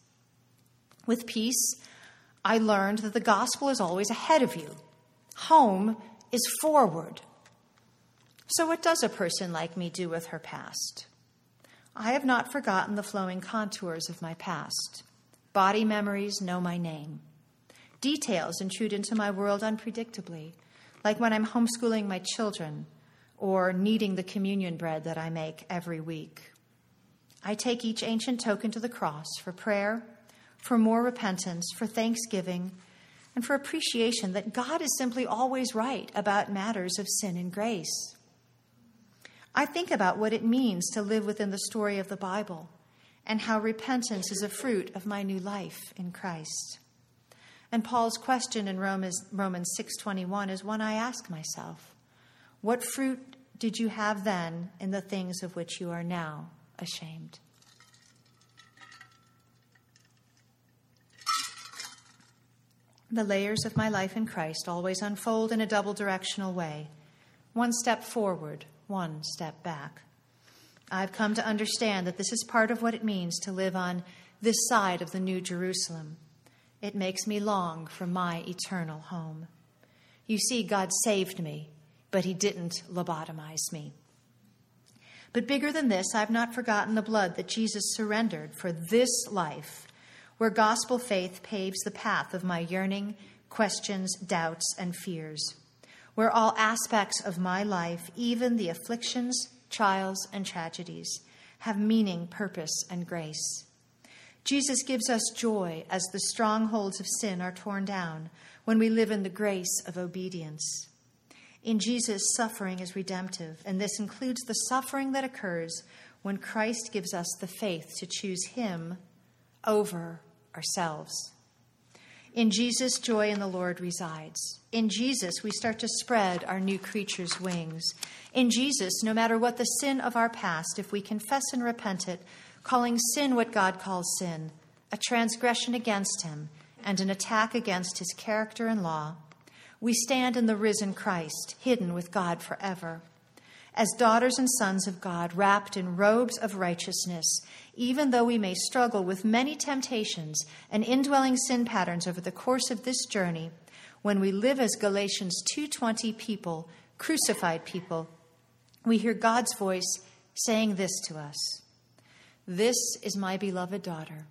With peace, I learned that the gospel is always ahead of you, home is forward. So, what does a person like me do with her past? I have not forgotten the flowing contours of my past. Body memories know my name. Details intrude into my world unpredictably, like when I'm homeschooling my children or kneading the communion bread that I make every week. I take each ancient token to the cross for prayer, for more repentance, for thanksgiving, and for appreciation that God is simply always right about matters of sin and grace. I think about what it means to live within the story of the Bible and how repentance is a fruit of my new life in Christ. And Paul's question in Romans, Romans 6:21 is one I ask myself. What fruit did you have then in the things of which you are now ashamed? The layers of my life in Christ always unfold in a double directional way one step forward, one step back. I've come to understand that this is part of what it means to live on this side of the New Jerusalem. It makes me long for my eternal home. You see, God saved me, but He didn't lobotomize me. But bigger than this, I've not forgotten the blood that Jesus surrendered for this life, where gospel faith paves the path of my yearning, questions, doubts, and fears where all aspects of my life, even the afflictions, trials, and tragedies, have meaning, purpose, and grace. Jesus gives us joy as the strongholds of sin are torn down when we live in the grace of obedience. In Jesus, suffering is redemptive, and this includes the suffering that occurs when Christ gives us the faith to choose Him over ourselves. In Jesus, joy in the Lord resides. In Jesus, we start to spread our new creature's wings. In Jesus, no matter what the sin of our past, if we confess and repent it, calling sin what God calls sin, a transgression against him, and an attack against his character and law, we stand in the risen Christ, hidden with God forever. As daughters and sons of God, wrapped in robes of righteousness, even though we may struggle with many temptations and indwelling sin patterns over the course of this journey, when we live as Galatians 2:20 people, crucified people, we hear God's voice saying this to us. This is my beloved daughter,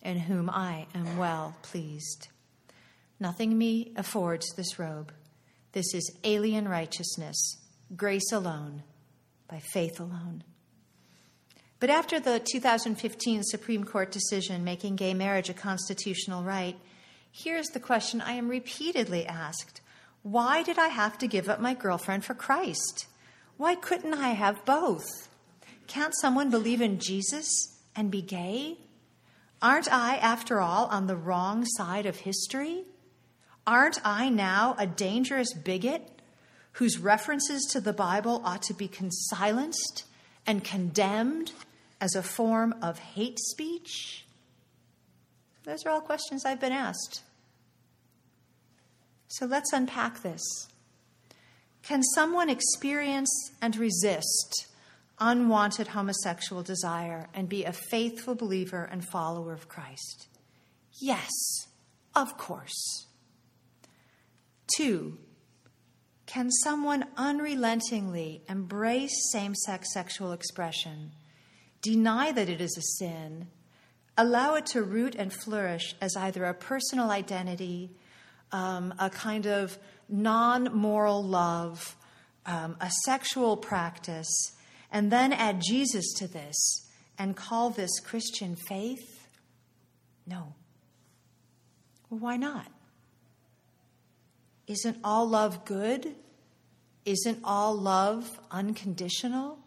in whom I am well pleased. Nothing me affords this robe. This is alien righteousness, grace alone, by faith alone. But after the 2015 Supreme Court decision making gay marriage a constitutional right, here's the question I am repeatedly asked Why did I have to give up my girlfriend for Christ? Why couldn't I have both? Can't someone believe in Jesus and be gay? Aren't I, after all, on the wrong side of history? Aren't I now a dangerous bigot whose references to the Bible ought to be silenced and condemned as a form of hate speech? Those are all questions I've been asked. So let's unpack this. Can someone experience and resist unwanted homosexual desire and be a faithful believer and follower of Christ? Yes, of course. Two, can someone unrelentingly embrace same sex sexual expression deny that it is a sin, allow it to root and flourish as either a personal identity, um, a kind of non moral love, um, a sexual practice, and then add Jesus to this and call this Christian faith? No. Well, why not? Isn't all love good? Isn't all love unconditional?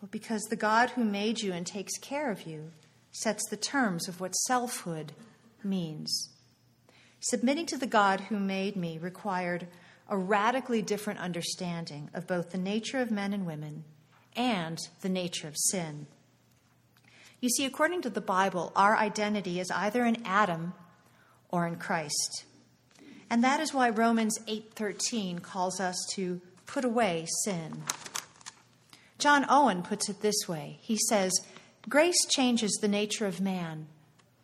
Well, because the God who made you and takes care of you sets the terms of what selfhood means. Submitting to the God who made me required a radically different understanding of both the nature of men and women and the nature of sin. You see, according to the Bible, our identity is either in Adam or in Christ. And that is why Romans 8:13 calls us to put away sin. John Owen puts it this way he says, Grace changes the nature of man,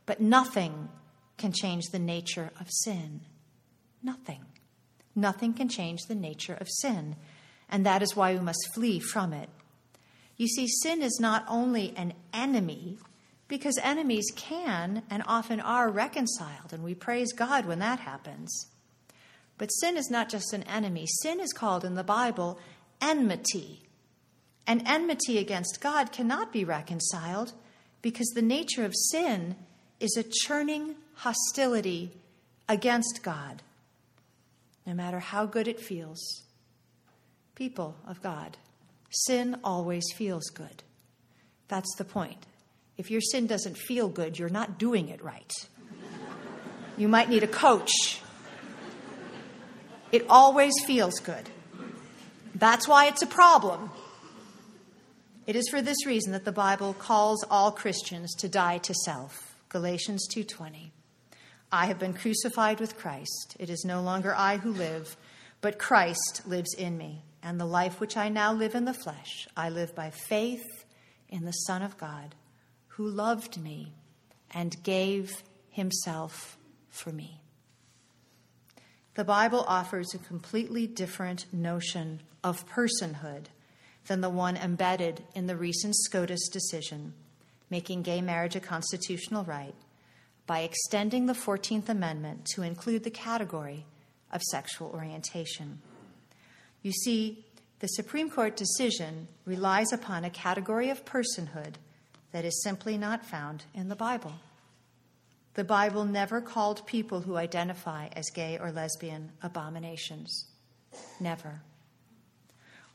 but nothing can change the nature of sin. Nothing. Nothing can change the nature of sin, and that is why we must flee from it. You see, sin is not only an enemy, because enemies can and often are reconciled, and we praise God when that happens. But sin is not just an enemy, sin is called in the Bible enmity. And enmity against God cannot be reconciled because the nature of sin is a churning hostility against God, no matter how good it feels. People of God, sin always feels good. That's the point. If your sin doesn't feel good, you're not doing it right. You might need a coach. It always feels good. That's why it's a problem. It is for this reason that the Bible calls all Christians to die to self. Galatians 2:20. I have been crucified with Christ. It is no longer I who live, but Christ lives in me. And the life which I now live in the flesh, I live by faith in the Son of God, who loved me and gave himself for me. The Bible offers a completely different notion of personhood than the one embedded in the recent SCOTUS decision, making gay marriage a constitutional right, by extending the 14th Amendment to include the category of sexual orientation. You see, the Supreme Court decision relies upon a category of personhood that is simply not found in the Bible. The Bible never called people who identify as gay or lesbian abominations. Never.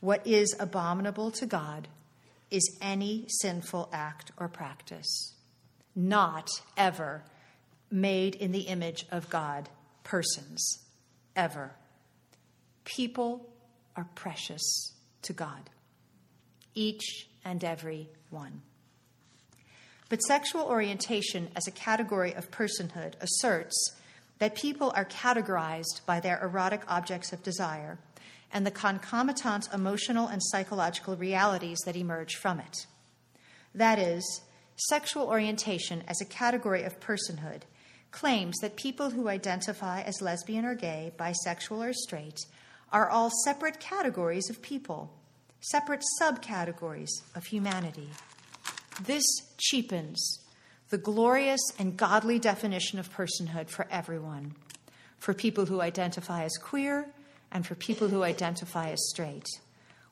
What is abominable to God is any sinful act or practice, not ever made in the image of God persons, ever. People are precious to God, each and every one. But sexual orientation as a category of personhood asserts that people are categorized by their erotic objects of desire and the concomitant emotional and psychological realities that emerge from it. That is, sexual orientation as a category of personhood claims that people who identify as lesbian or gay, bisexual or straight, are all separate categories of people, separate subcategories of humanity. This cheapens the glorious and godly definition of personhood for everyone, for people who identify as queer and for people who identify as straight.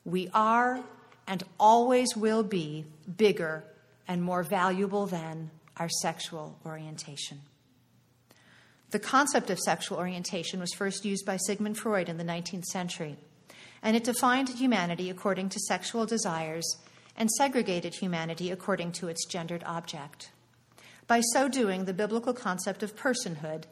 We are and always will be bigger and more valuable than our sexual orientation. The concept of sexual orientation was first used by Sigmund Freud in the 19th century, and it defined humanity according to sexual desires and segregated humanity according to its gendered object. By so doing, the biblical concept of personhood,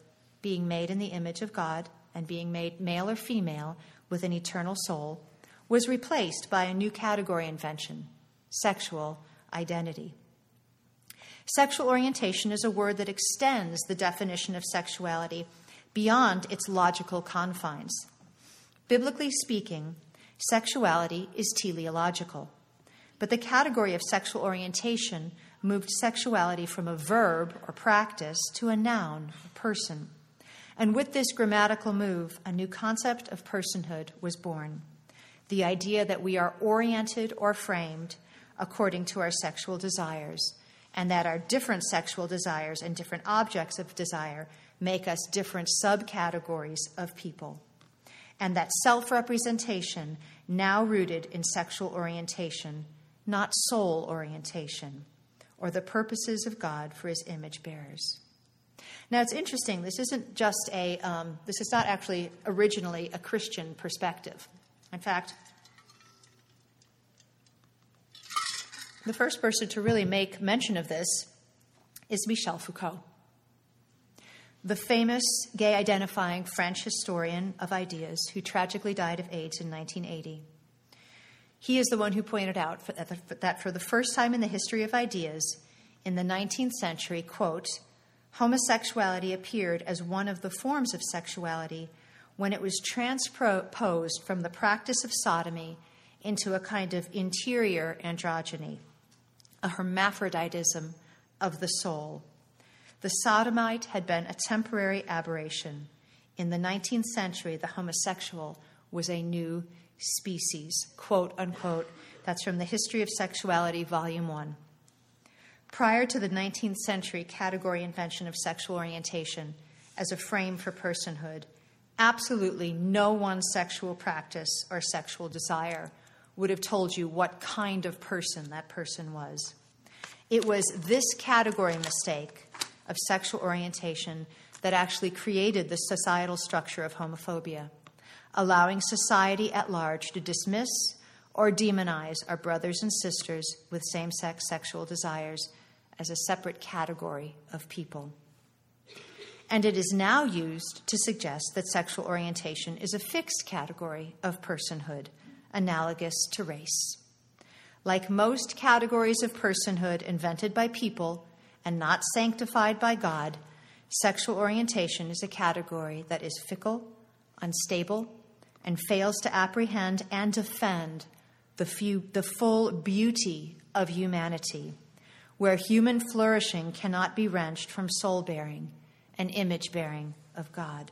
being made in the image of God and being made male or female with an eternal soul, was replaced by a new category invention sexual identity. Sexual orientation is a word that extends the definition of sexuality beyond its logical confines. Biblically speaking, sexuality is teleological. But the category of sexual orientation moved sexuality from a verb or practice to a noun, a person. And with this grammatical move, a new concept of personhood was born the idea that we are oriented or framed according to our sexual desires, and that our different sexual desires and different objects of desire make us different subcategories of people. And that self representation, now rooted in sexual orientation, not soul orientation, or the purposes of God for his image bearers. Now it's interesting, this isn't just a, um, this is not actually originally a Christian perspective. In fact, the first person to really make mention of this is Michel Foucault, the famous gay identifying French historian of ideas who tragically died of AIDS in 1980. He is the one who pointed out that for the first time in the history of ideas, in the 19th century, quote, homosexuality appeared as one of the forms of sexuality when it was transposed from the practice of sodomy into a kind of interior androgyny, a hermaphroditism of the soul. The sodomite had been a temporary aberration. In the 19th century, the homosexual was a new species, quote unquote. That's from the History of Sexuality, Volume 1. Prior to the 19th century category invention of sexual orientation as a frame for personhood, absolutely no one sexual practice or sexual desire would have told you what kind of person that person was. It was this category mistake of sexual orientation that actually created the societal structure of homophobia allowing society at large to dismiss or demonize our brothers and sisters with same sex sexual desires as a separate category of people. And it is now used to suggest that sexual orientation is a fixed category of personhood, analogous to race. Like most categories of personhood invented by people and not sanctified by God, sexual orientation is a category that is fickle, unstable, and fails to apprehend and defend the, few, the full beauty of humanity, where human flourishing cannot be wrenched from soul bearing and image bearing of God.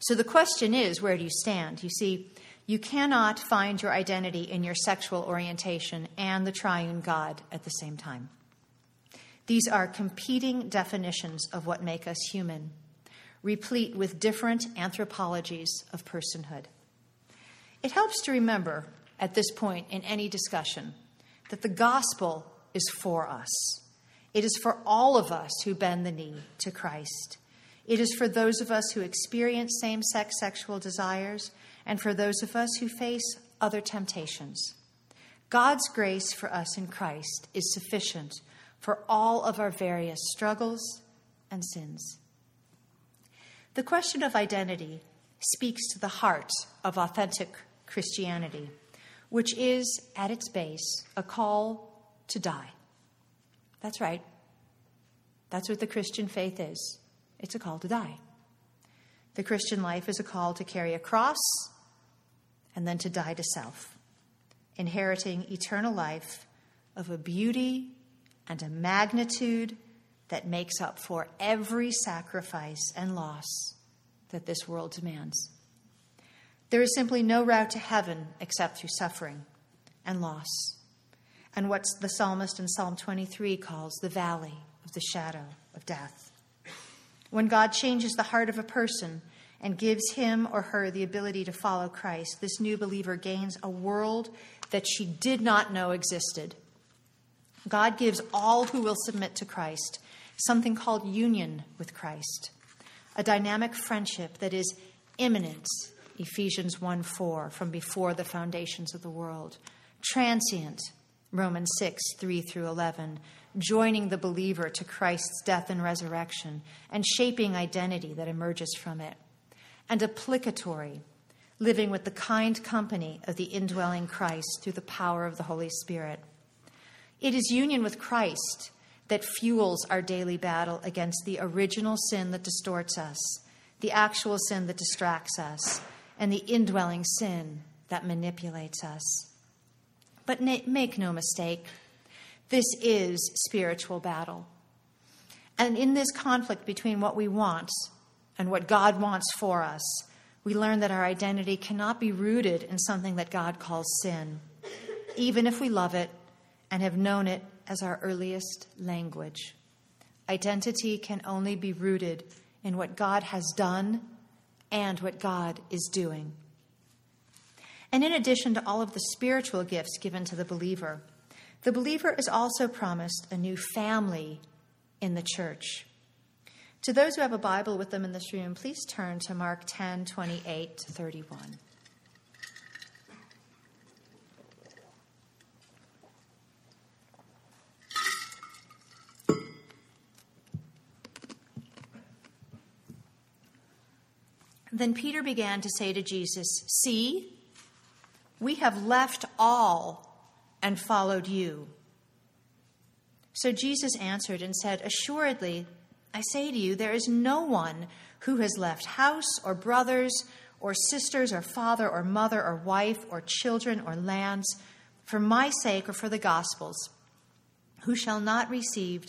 So the question is where do you stand? You see, you cannot find your identity in your sexual orientation and the triune God at the same time. These are competing definitions of what make us human replete with different anthropologies of personhood. It helps to remember at this point in any discussion that the gospel is for us. It is for all of us who bend the knee to Christ. It is for those of us who experience same sex sexual desires and for those of us who face other temptations. God's grace for us in Christ is sufficient for all of our various struggles, and sins. The question of identity speaks to the heart of authentic Christianity, which is, at its base, a call to die. That's right. That's what the Christian faith is it's a call to die. The Christian life is a call to carry a cross and then to die to self, inheriting eternal life of a beauty and a magnitude that makes up for every sacrifice and loss that this world demands. There is simply no route to heaven except through suffering and loss, and what the psalmist in Psalm 23 calls the valley of the shadow of death. When God changes the heart of a person and gives him or her the ability to follow Christ, this new believer gains a world that she did not know existed. God gives all who will submit to Christ something called union with Christ, a dynamic friendship that is immanent, Ephesians 1 4, from before the foundations of the world, transient, Romans 6 3 through 11, joining the believer to Christ's death and resurrection, and shaping identity that emerges from it. And applicatory, living with the kind company of the indwelling Christ through the power of the Holy Spirit. It is union with Christ that fuels our daily battle against the original sin that distorts us, the actual sin that distracts us, and the indwelling sin that manipulates us. But make no mistake, this is spiritual battle. And in this conflict between what we want and what God wants for us, we learn that our identity cannot be rooted in something that God calls sin, even if we love it and have known it as our earliest language. Identity can only be rooted in what God has done and what God is doing. And in addition to all of the spiritual gifts given to the believer, the believer is also promised a new family in the church. To those who have a Bible with them in this room, please turn to Mark 10 28 to 31. Then Peter began to say to Jesus, See, we have left all and followed you. So Jesus answered and said, Assuredly, I say to you, there is no one who has left house or brothers or sisters or father or mother or wife or children or lands for my sake or for the gospel's, who shall not receive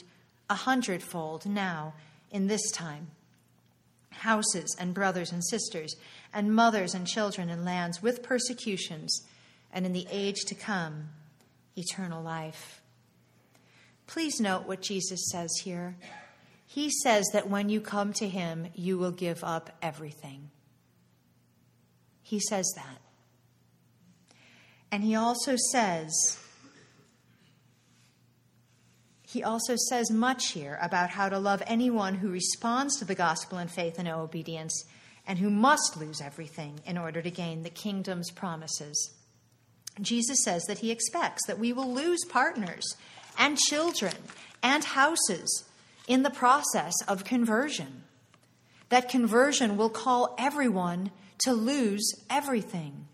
a hundredfold now in this time houses and brothers and sisters, and mothers and children and lands with persecutions, and in the age to come, eternal life. Please note what Jesus says here. He says that when you come to Him, you will give up everything. He says that. And He also says, he also says much here about how to love anyone who responds to the gospel in faith and obedience and who must lose everything in order to gain the kingdom's promises. Jesus says that he expects that we will lose partners and children and houses in the process of conversion. That conversion will call everyone to lose everything.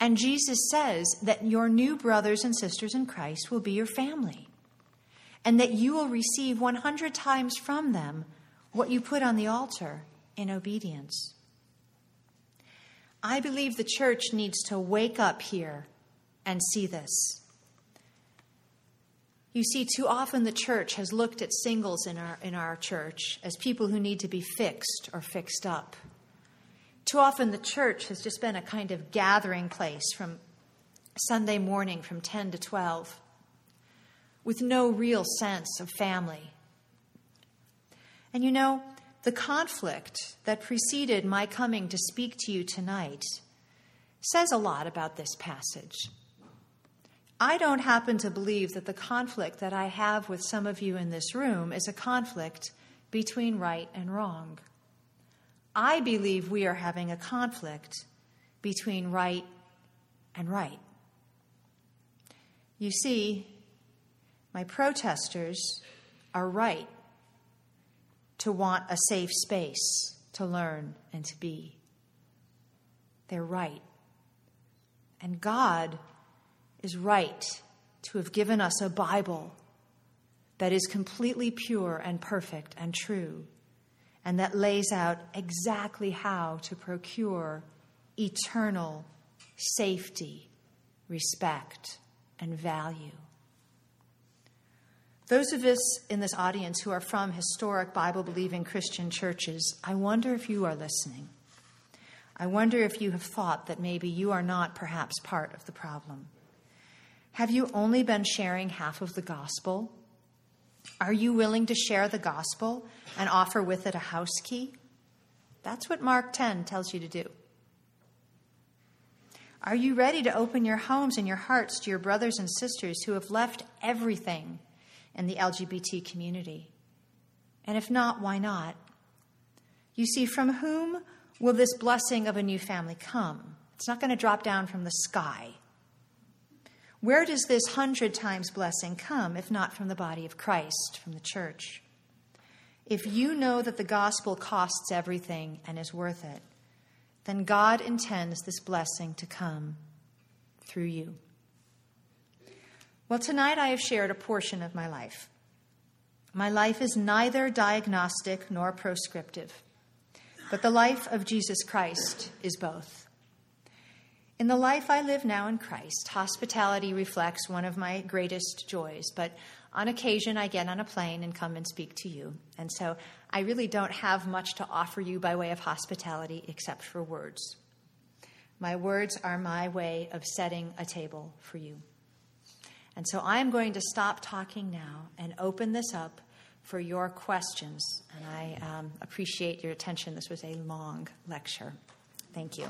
And Jesus says that your new brothers and sisters in Christ will be your family and that you will receive 100 times from them what you put on the altar in obedience. I believe the church needs to wake up here and see this. You see, too often the church has looked at singles in our, in our church as people who need to be fixed or fixed up. Too often the church has just been a kind of gathering place from Sunday morning from 10 to 12 with no real sense of family. And you know, the conflict that preceded my coming to speak to you tonight says a lot about this passage. I don't happen to believe that the conflict that I have with some of you in this room is a conflict between right and wrong. I believe we are having a conflict between right and right. You see, my protesters are right, to want a safe space to learn and to be. They're right. And God is right to have given us a Bible that is completely pure and perfect and true, and that lays out exactly how to procure eternal safety, respect, and value. Those of us in this audience who are from historic Bible believing Christian churches, I wonder if you are listening. I wonder if you have thought that maybe you are not perhaps part of the problem. Have you only been sharing half of the gospel? Are you willing to share the gospel and offer with it a house key? That's what Mark 10 tells you to do. Are you ready to open your homes and your hearts to your brothers and sisters who have left everything in the LGBT community? And if not, why not? You see, from whom will this blessing of a new family come? It's not going to drop down from the sky. Where does this hundred times blessing come if not from the body of Christ, from the church? If you know that the gospel costs everything and is worth it, then God intends this blessing to come through you. Well, tonight I have shared a portion of my life. My life is neither diagnostic nor proscriptive, but the life of Jesus Christ is both. In the life I live now in Christ, hospitality reflects one of my greatest joys, but on occasion I get on a plane and come and speak to you. And so I really don't have much to offer you by way of hospitality except for words. My words are my way of setting a table for you. And so I am going to stop talking now and open this up for your questions. And I um, appreciate your attention. This was a long lecture. Thank you.